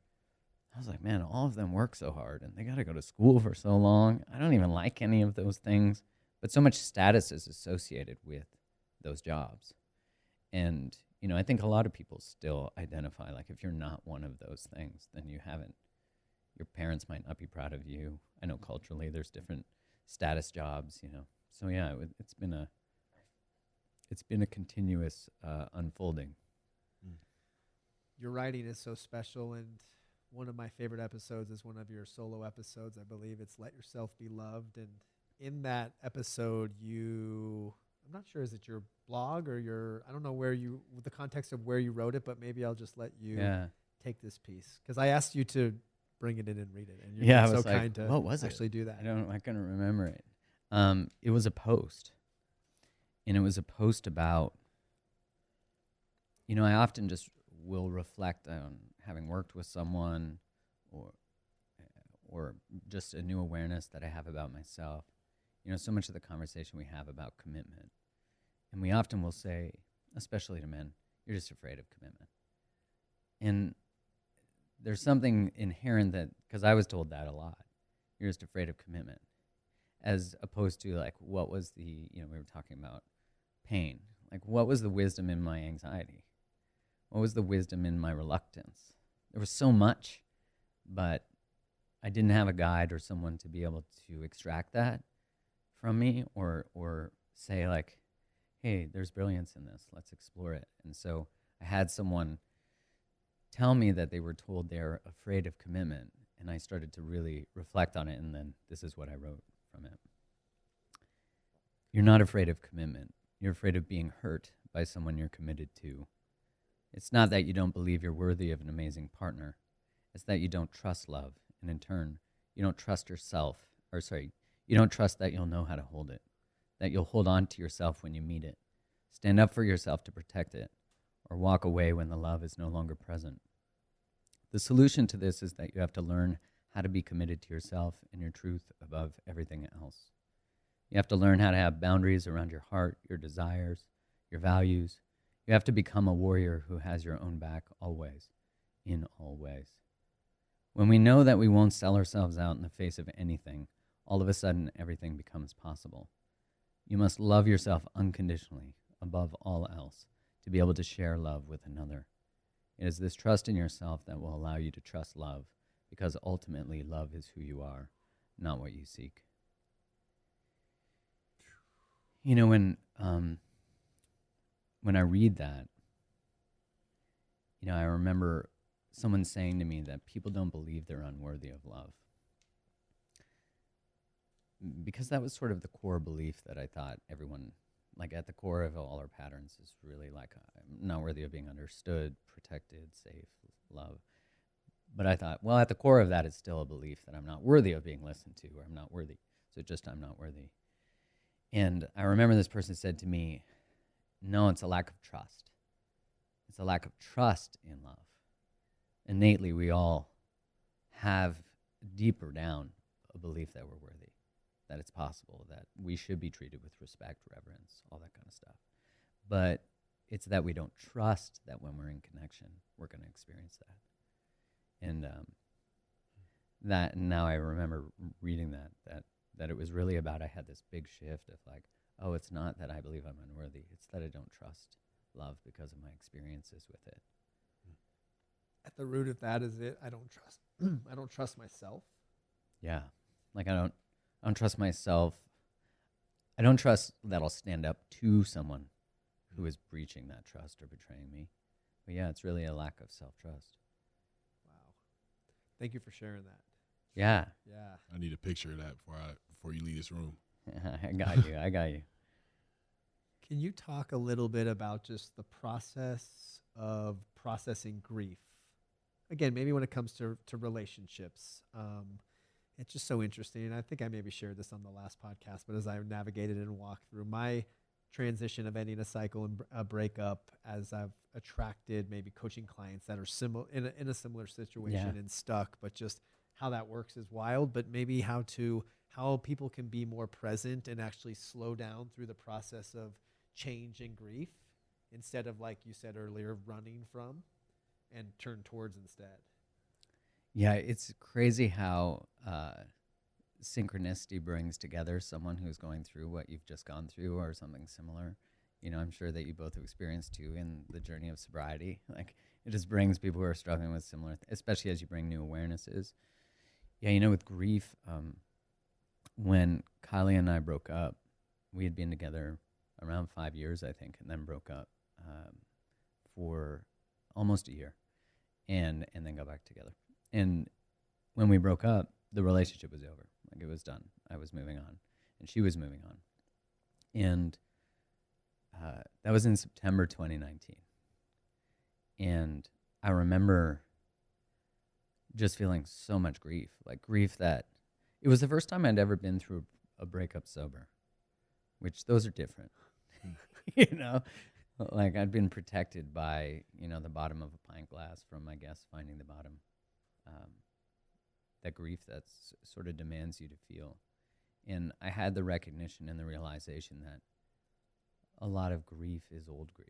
I was like, man, all of them work so hard and they got to go to school for so long. I don't even like any of those things, but so much status is associated with those jobs. And, you know, I think a lot of people still identify like if you're not one of those things, then you haven't, your parents might not be proud of you. I know culturally there's different status jobs, you know. So yeah, it, it's been a, it's been a continuous uh, unfolding. Your writing is so special, and one of my favorite episodes is one of your solo episodes. I believe it's "Let Yourself Be Loved," and in that episode, you I'm not sure is it your blog or your I don't know where you the context of where you wrote it, but maybe I'll just let you Yeah. take this piece because I asked you to bring it in and read it, and you're Yeah, I so was like, kind to what was it? actually do that. I don't. I couldn't remember it. Um, it was a post, and it was a post about. You know, I often just will reflect on having worked with someone, or, or just a new awareness that I have about myself. You know, so much of the conversation we have about commitment, and we often will say, especially to men, "You're just afraid of commitment," and there's something inherent that because I was told that a lot. You're just afraid of commitment, as opposed to like what was the you know we were talking about pain. Like what was the wisdom in my anxiety? What was the wisdom in my reluctance? There was so much, but I didn't have a guide or someone to be able to extract that from me or or say like, hey, there's brilliance in this. Let's explore it. And so I had someone tell me that they were told they're afraid of commitment and i started to really reflect on it and then this is what i wrote from it you're not afraid of commitment you're afraid of being hurt by someone you're committed to it's not that you don't believe you're worthy of an amazing partner it's that you don't trust love and in turn you don't trust yourself or sorry you don't trust that you'll know how to hold it that you'll hold on to yourself when you meet it stand up for yourself to protect it or walk away when the love is no longer present. The solution to this is that you have to learn how to be committed to yourself and your truth above everything else. You have to learn how to have boundaries around your heart, your desires, your values. You have to become a warrior who has your own back always, in all ways. When we know that we won't sell ourselves out in the face of anything, all of a sudden everything becomes possible. You must love yourself unconditionally, above all else to be able to share love with another. It is this trust in yourself that will allow you to trust love, because ultimately love is who you are, not what you seek. You know, when um, when I read that, you know, I remember someone saying to me that people don't believe they're unworthy of love. Because that was sort of the core belief that I thought everyone like at the core of all our patterns is really like I'm not worthy of being understood, protected, safe, love. But I thought, well, at the core of that is still a belief that I'm not worthy of being listened to, or I'm not worthy. So just I'm not worthy. And I remember this person said to me, "No, it's a lack of trust. It's a lack of trust in love. Innately, we all have deeper down a belief that we're worthy." That it's possible that we should be treated with respect, reverence, all that kind of stuff. But it's that we don't trust that when we're in connection, we're going to experience that. And um, that now I remember reading that that that it was really about I had this big shift of like, oh, it's not that I believe I'm unworthy; it's that I don't trust love because of my experiences with it. At the root of that is it. I don't trust. I don't trust myself. Yeah. Like I don't I don't trust myself. I don't trust that I'll stand up to someone who is breaching that trust or betraying me. But yeah, it's really a lack of self trust. Wow. Thank you for sharing that. Yeah. Yeah. I need a picture of that before I before you leave this room. I got you. I got you. Can you talk a little bit about just the process of processing grief? Again, maybe when it comes to, to relationships. Um, it's just so interesting. And I think I maybe shared this on the last podcast, but as I navigated and walked through my transition of ending a cycle and a breakup, as I've attracted maybe coaching clients that are similar in a, in a similar situation Yeah. and stuck, but just how that works is wild. But maybe how to how people can be more present and actually slow down through the process of change and grief instead of like you said earlier running from and turn towards instead Yeah, it's crazy how uh, synchronicity brings together someone who's going through what you've just gone through or something similar. You know, I'm sure that you both have experienced too in the journey of sobriety. Like, it just brings people who are struggling with similar, th- especially as you bring new awarenesses. Yeah, you know, with grief, um, when Kylie and I broke up, we had been together around five years, I think, and then broke up um, for almost a year, and and then got back together. And when we broke up, the relationship was over. Like it was done. I was moving on, and she was moving on. And uh, that was in September 2019. And I remember just feeling so much grief, like grief that it was the first time I'd ever been through a breakup sober, which those are different. you know, like I'd been protected by, you know, the bottom of a pint glass from, I guess, finding the bottom. Um, that grief that s- sort of demands you to feel. And I had the recognition and the realization that a lot of grief is old grief.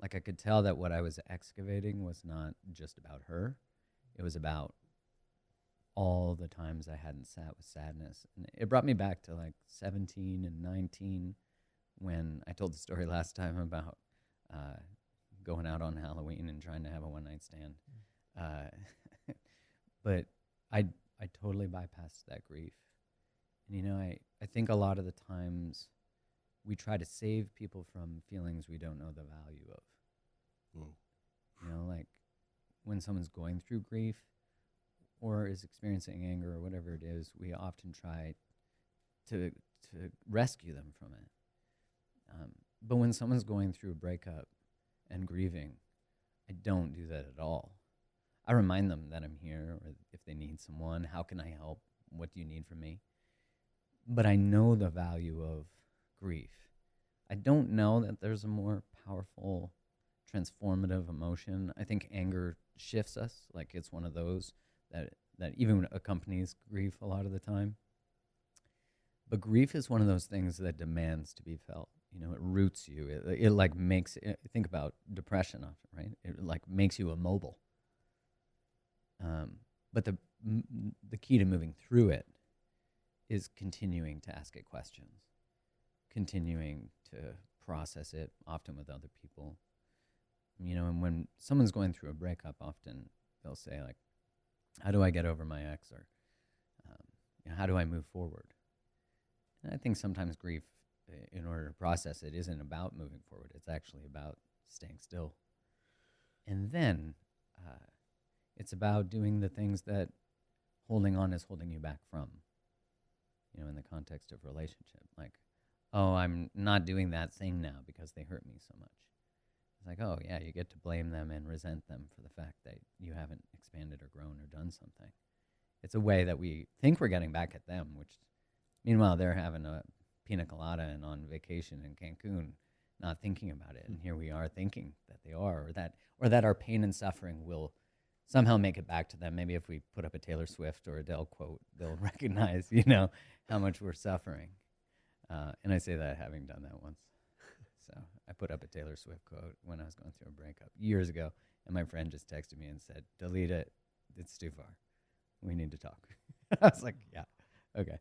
Like I could tell that what I was excavating was not just about her, it was about all the times I hadn't sat with sadness. And it brought me back to like 17 and 19 when I told the story last time about uh, going out on Halloween and trying to have a one night stand. Uh, but I I totally bypassed that grief. And you know, I, I think a lot of the times we try to save people from feelings we don't know the value of. Whoa. You know, like when someone's going through grief or is experiencing anger or whatever it is, we often try to to rescue them from it. Um, but when someone's going through a breakup and grieving, I don't do that at all. I remind them that I'm here, or if they need someone, how can I help? What do you need from me? But I know the value of grief. I don't know that there's a more powerful, transformative emotion. I think anger shifts us. Like it's one of those that that even accompanies grief a lot of the time. But grief is one of those things that demands to be felt. You know, it roots you. It, it like makes. It, think about depression often, right? It like makes you immobile. Um, but the m- the key to moving through it is continuing to ask it questions, continuing to process it, often with other people. You know, and when someone's going through a breakup, often they'll say like, "How do I get over my ex?" or um, you know, "How do I move forward?" And I think sometimes grief, in order to process it, isn't about moving forward. It's actually about staying still. And then uh, it's about doing the things that holding on is holding you back from. You know, in the context of relationship, like, oh, I'm not doing that thing now because they hurt me so much. It's like, oh yeah, you get to blame them and resent them for the fact that you haven't expanded or grown or done something. It's a way that we think we're getting back at them, which, meanwhile, they're having a pina colada and on vacation in Cancun, not thinking about it, and here we are thinking that they are, or that, or that our pain and suffering will somehow make it back to them. Maybe if we put up a Taylor Swift or Adele quote, they'll recognize, you know, how much we're suffering. Uh, and I say that having done that once. So I put up a Taylor Swift quote when I was going through a breakup years ago, and my friend just texted me and said, "Delete it. It's too far. We need to talk." I was like, "Yeah, okay,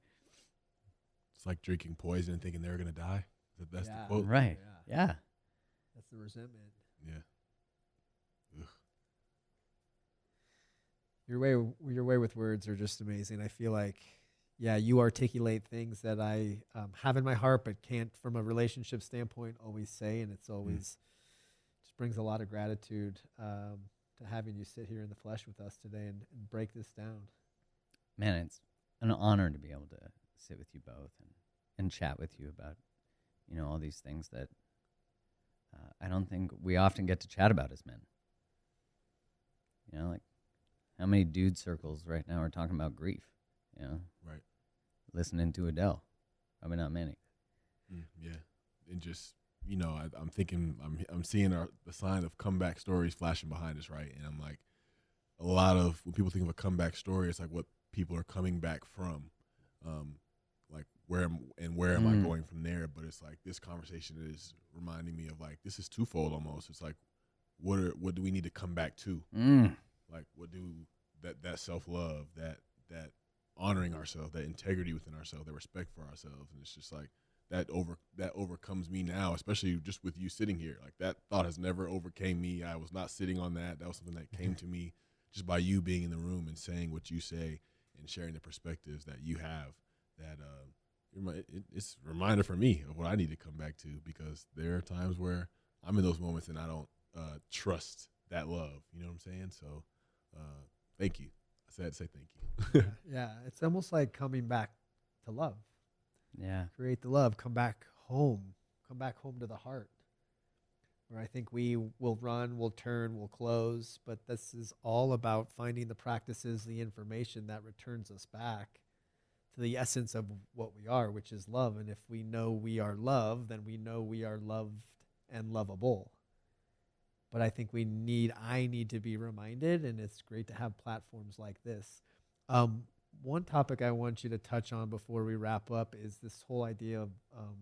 It's like drinking poison and thinking they're gonna die. That's Yeah. the quote. right, Yeah. yeah." that's the resentment Yeah. Your way, your way with words are just amazing. I feel like, yeah, you articulate things that I um, have in my heart, but can't, from a relationship standpoint, always say, and it's always just brings a lot of gratitude um, to having you sit here in the flesh with us today and, and break this down. Man, it's an honor to be able to sit with you both and, and chat with you about, you know, all these things that uh, I don't think we often get to chat about as men. You know, like how many dude circles right now are talking about grief? You know, Right. listening to Adele. Probably not many. Mm, yeah, and just you know, I, I'm thinking, I'm I'm seeing our, the sign of comeback stories flashing behind us, right? And I'm like, a lot of when people think of a comeback story, it's like what people are coming back from, um, like where am and where am I Mm. going from there? But it's like this conversation is reminding me of like this is twofold almost. It's like, what are what do we need to come back to? Mm. Like what do that that self love that that honoring ourselves that integrity within ourselves that respect for ourselves. And it's just like that over that overcomes me now especially just with you sitting here. Like that thought has never overcame me. I was not sitting on that. That was something that came to me just by you being in the room and saying what you say and sharing the perspectives that you have that uh you're my, it, it's a reminder for me of what i need to come back to because there are times where i'm in those moments and i don't uh trust that love. You know what i'm saying? So uh, thank you. I said say thank you. yeah, it's almost like coming back to love. Yeah. create the love, come back home, come back home to the heart. Where I think we will run, we'll turn, we'll close, but this is all about finding the practices, the information that returns us back to the essence of what we are, which is love. And if we know we are love, then we know we are loved and lovable. But I think we need, I need to be reminded, and it's great to have platforms like this. Um, one topic I want you to touch on before we wrap up is this whole idea of um,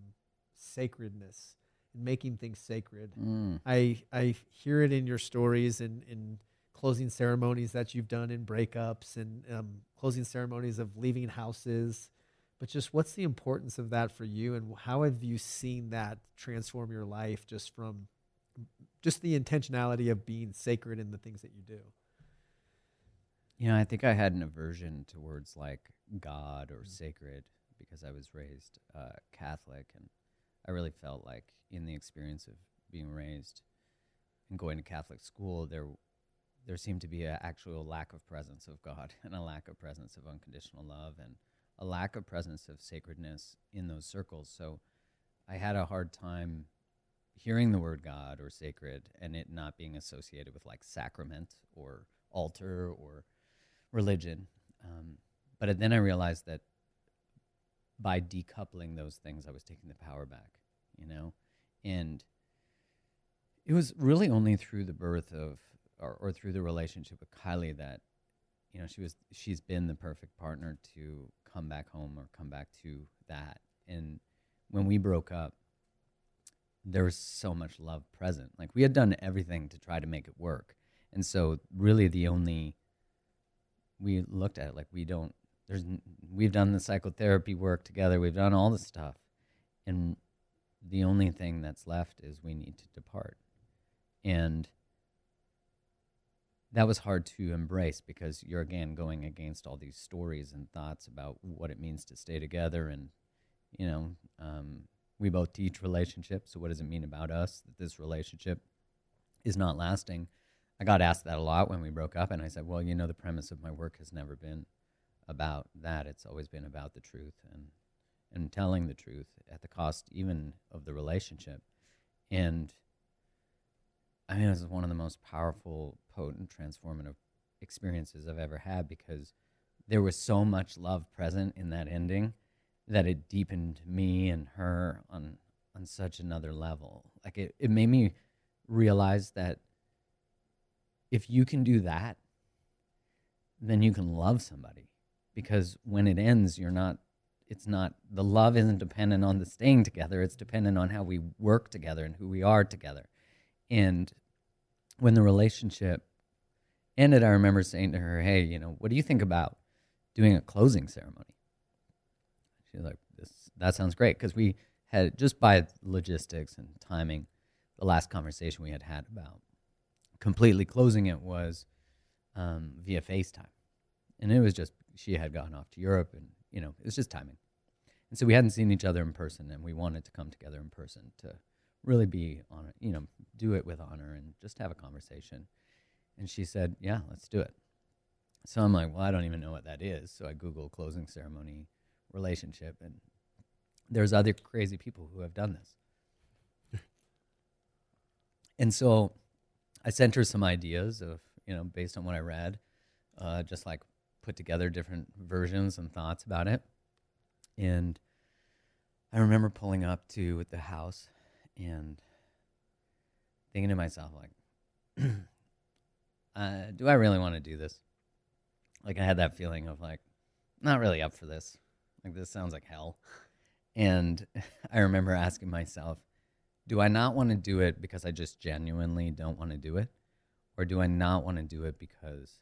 sacredness and making things sacred. Mm. I I hear it in your stories and in closing ceremonies that you've done in breakups and um, closing ceremonies of leaving houses. But just what's the importance of that for you, and how have you seen that transform your life just from just the intentionality of being sacred in the things that you do? You know, I think I had an aversion towards like God or sacred because I was raised uh, Catholic, and I really felt like in the experience of being raised and going to Catholic school, there there seemed to be an actual lack of presence of God and a lack of presence of unconditional love and a lack of presence of sacredness in those circles. So I had a hard time hearing the word God or sacred and it not being associated with like sacrament or altar or religion. Um, but then I realized that by decoupling those things, I was taking the power back, you know? And it was really only through the birth of, or, or through the relationship with Kylie that, you know, she was, she's been the perfect partner to come back home or come back to that. And when we broke up, there was so much love present. Like we had done everything to try to make it work. And so really the only we looked at it like we don't there's we've done the psychotherapy work together. We've done all the stuff. And the only thing that's left is we need to depart. And that was hard to embrace because you're again going against all these stories and thoughts about what it means to stay together and you know um, we both teach relationships so what does it mean about us that this relationship is not lasting? I got asked that a lot when we broke up and i said well you know the premise of my work has never been about that. It's always been about the truth and and telling the truth at the cost even of the relationship. And I mean, it was one of the most powerful, potent, transformative experiences I've ever had because there was so much love present in that ending that it deepened me and her on on such another level. Like it, it made me realize that if you can do that, then you can love somebody. Because when it ends, you're not it's not the love isn't dependent on the staying together, it's dependent on how we work together and who we are together. And when the relationship ended, I remember saying to her, Hey, you know, what do you think about doing a closing ceremony? Like, this, That sounds great. Because we had, just by logistics and timing, the last conversation we had had about completely closing it was um, via FaceTime. and it was just she had gone off to Europe, and you know it was just timing. And so we hadn't seen each other in person, and we wanted to come together in person to really be on you know, do it with honor and just have a conversation. And she said, "Yeah, let's do it." So I'm like, "Well, I don't even know what that is." So I Google closing ceremony relationship, and there's other crazy people who have done this. and so I sent her some ideas of, you know, based on what I read, uh, just like put together different versions and thoughts about it. And I remember pulling up to the house and thinking to myself, like, uh, do I really want to do this? Like, I had that feeling of like, not really up for this. Like, this sounds like hell. And I remember asking myself, do I not want to do it because I just genuinely don't want to do it? Or do I not want to do it because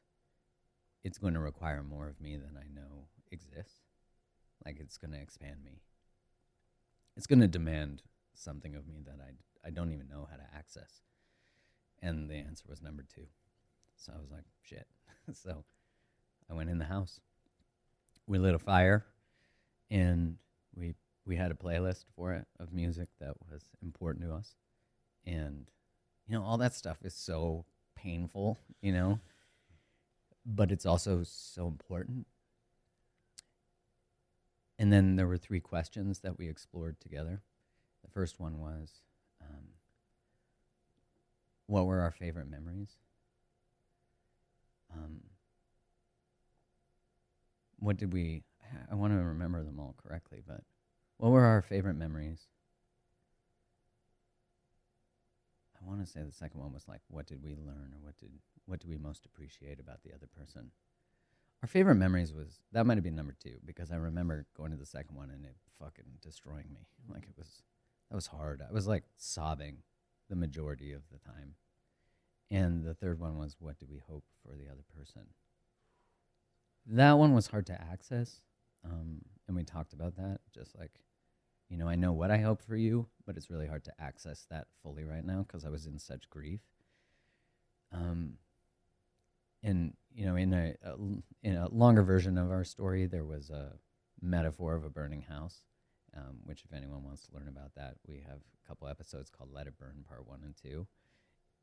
it's going to require more of me than I know exists? Like it's going to expand me. It's going to demand something of me that I, I don't even know how to access. And the answer was number two. So I was like, shit. so I went in the house. We lit a fire and we we had a playlist for it of music that was important to us. And you know, all that stuff is so painful, you know, but it's also so important. And then there were three questions that we explored together. The first one was um, what were our favorite memories? Um, what did we, I want to remember them all correctly, but what were our favorite memories? I want to say the second one was like, what did we learn or what did what do we most appreciate about the other person? Our favorite memories was that might have been number two because I remember going to the second one and it fucking destroying me. Like it was that was hard. I was like sobbing the majority of the time. And the third one was what do we hope for the other person? That one was hard to access. Um, and we talked about that. Just like, you know, I know what I hope for you, but it's really hard to access that fully right now because I was in such grief. Um, and you know, in a, a, in a longer version of our story, there was a metaphor of a burning house, um, which, if anyone wants to learn about that, we have a couple episodes called "Let It Burn" Part One and Two.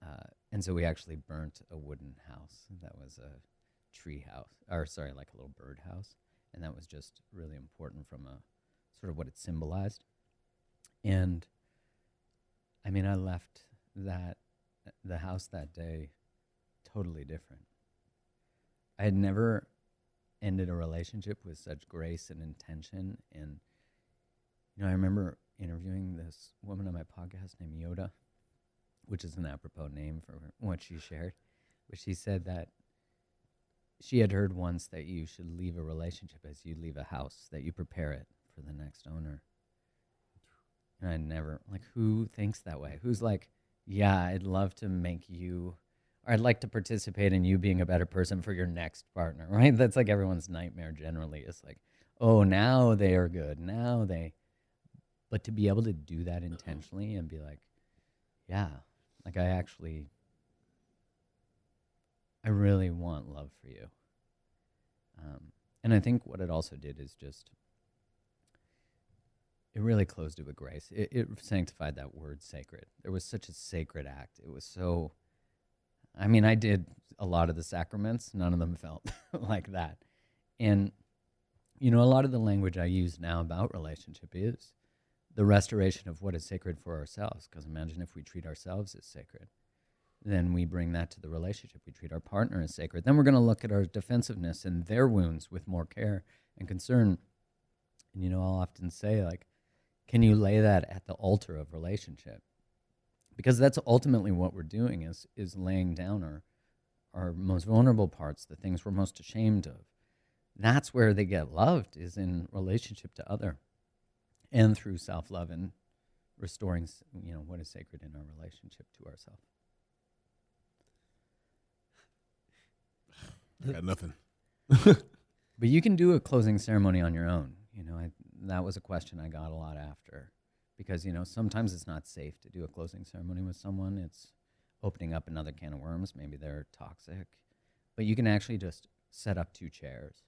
Uh, and so we actually burnt a wooden house that was a tree house, or sorry, like a little bird house and that was just really important from a sort of what it symbolized. And I mean, I left that the house that day totally different. I had never ended a relationship with such grace and intention. And, you know, I remember interviewing this woman on my podcast named Yoda, which is an apropos name for what she shared, but she said that she had heard once that you should leave a relationship as you leave a house, that you prepare it for the next owner. And I never, like, who thinks that way? Who's like, yeah, I'd love to make you, or I'd like to participate in you being a better person for your next partner, right? That's like everyone's nightmare generally. It's like, oh, now they are good. Now they, but to be able to do that intentionally and be like, yeah, like I actually I really want love for you. Um, and I think what it also did is just, it really closed it with grace. It, it sanctified that word sacred. There was such a sacred act. It was so, I mean, I did a lot of the sacraments, none of them felt like that. And, you know, a lot of the language I use now about relationship is the restoration of what is sacred for ourselves. Because imagine if we treat ourselves as sacred then we bring that to the relationship. We treat our partner as sacred. Then we're going to look at our defensiveness and their wounds with more care and concern. And, you know, I'll often say, like, can you lay that at the altar of relationship? Because that's ultimately what we're doing is, is laying down our, our most vulnerable parts, the things we're most ashamed of. That's where they get loved is in relationship to other and through self-love and restoring, you know, what is sacred in our relationship to ourselves. Got nothing. but you can do a closing ceremony on your own. You know, I, that was a question I got a lot after, because you know sometimes it's not safe to do a closing ceremony with someone. It's opening up another can of worms. Maybe they're toxic, but you can actually just set up two chairs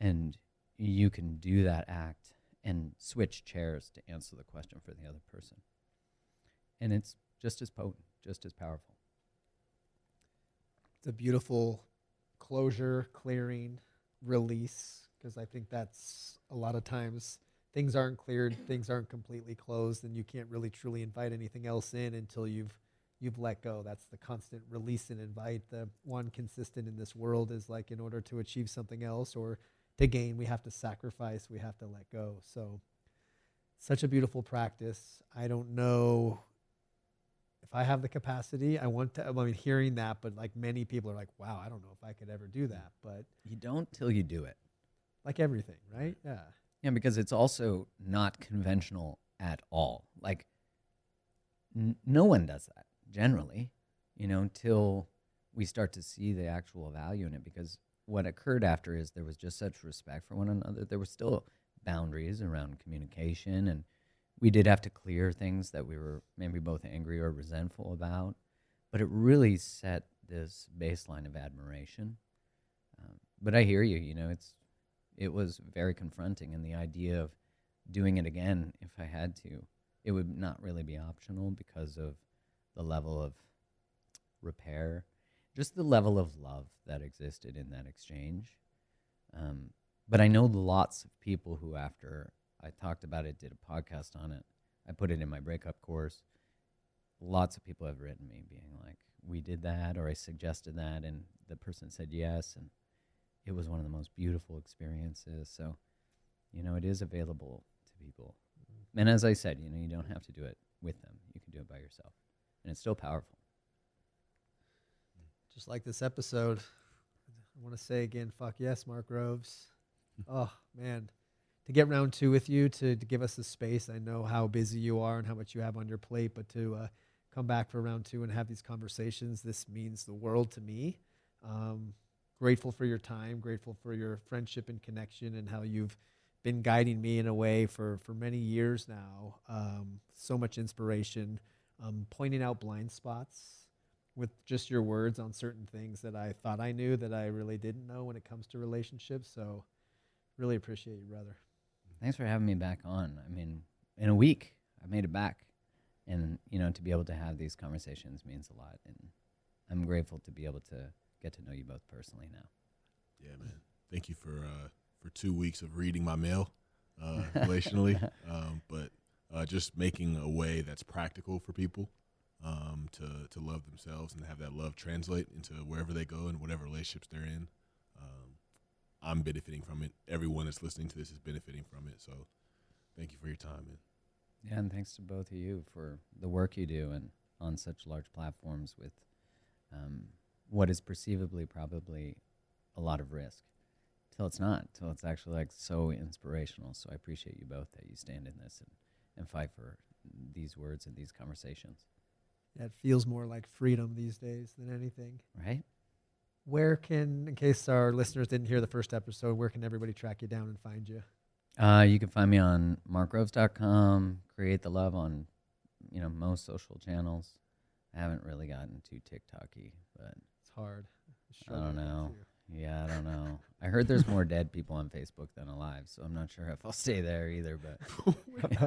and you can do that act and switch chairs to answer the question for the other person. And it's just as potent, just as powerful. It's a beautiful closure, clearing, release, because I think that's a lot of times things aren't cleared, things aren't completely closed, and you can't really truly invite anything else in until you've you've let go. That's the constant release and invite. The one consistent in this world is like in order to achieve something else or to gain, we have to sacrifice, we have to let go. So such a beautiful practice. I don't know I have the capacity, I want to. I mean, hearing that, but like many people are like, "Wow, I don't know if I could ever do that." But You don't till you do it. like everything, right? Yeah. Yeah, because it's also not conventional at all. Like, n- no one does that generally, you know, until we start to see the actual value in it. Because what occurred after is there was just such respect for one another. There were still boundaries around communication, and we did have to clear things that we were maybe both angry or resentful about. But it really set this baseline of admiration. Um, but I hear you. You know, it's it was very confronting and the idea of doing it again if i had to it would not really be optional because of the level of repair just the level of love that existed in that exchange um, but i know lots of people who after i talked about it did a podcast on it i put it in my breakup course lots of people have written me being like we did that or i suggested that and the person said yes and it was one of the most beautiful experiences. So, you know, it is available to people. Mm-hmm. And as I said, you know, you don't have to do it with them. You can do it by yourself. And it's still powerful. Mm. Just like this episode, I want to say again, fuck yes, Mark Groves. oh man, to get round two with you, to, to give us the space. I know how busy you are and how much you have on your plate, but to uh, come back for round two and have these conversations, this means the world to me. Um, grateful for your time, grateful for your friendship and connection, and how you've been guiding me in a way for for many years now. Um, so much inspiration, um, pointing out blind spots with just your words on certain things that I thought I knew that I really didn't know when it comes to relationships. So, really appreciate you, brother. Thanks for having me back on. I mean, in a week, I made it back. And, you know, to be able to have these conversations means a lot. And I'm grateful to be able to get to know you both personally now. Yeah, man. Thank you for uh, for two weeks of reading my mail uh, relationally, um, but uh, just making a way that's practical for people um, to to love themselves and have that love translate into wherever they go and whatever relationships they're in. I'm benefiting from it. Everyone that's listening to this is benefiting from it. So, thank you for your time, man. Yeah, and thanks to both of you for the work you do and on such large platforms with um, what is perceivably probably a lot of risk till it's not till it's actually like so inspirational so i appreciate you both that you stand in this and, and fight for these words and these conversations Yeah, it feels more like freedom these days than anything. right Where can, in case our listeners didn't hear the first episode, where can everybody track you down and find you? uh, you can find me on markgroves.com create the love on you know most social channels i haven't really gotten too tiktoky but It's hard. I don't know. Yeah, I don't know. I heard there's more dead people on Facebook than alive, so I'm not sure if I'll stay there either. But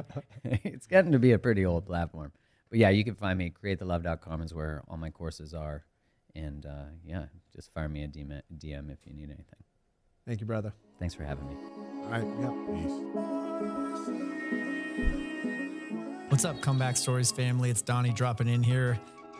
it's getting to be a pretty old platform. But yeah, you can find me. CreateTheLove.com is where all my courses are, and uh, yeah, just fire me a DM, DM if you need anything. Thank you, brother. Thanks for having me. All right. Yep. Peace. What's up, Comeback Stories family? It's Donnie dropping in here.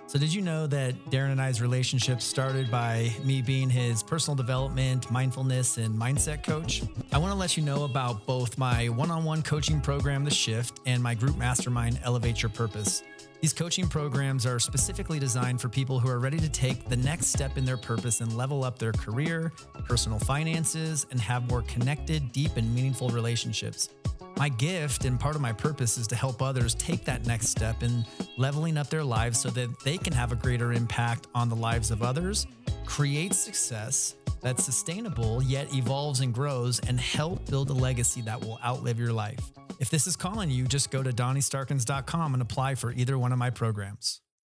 So, did you know that Darren and I's relationship started by me being his personal development, mindfulness, and mindset coach? I want to let you know about both my one on one coaching program, The Shift, and my group mastermind, Elevate Your Purpose. These coaching programs are specifically designed for people who are ready to take the next step in their purpose and level up their career, personal finances, and have more connected, deep, and meaningful relationships. My gift and part of my purpose is to help others take that next step in leveling up their lives so that they can have a greater impact on the lives of others, create success that's sustainable yet evolves and grows, and help build a legacy that will outlive your life. If this is calling you, just go to DonnieStarkins.com and apply for either one of my programs.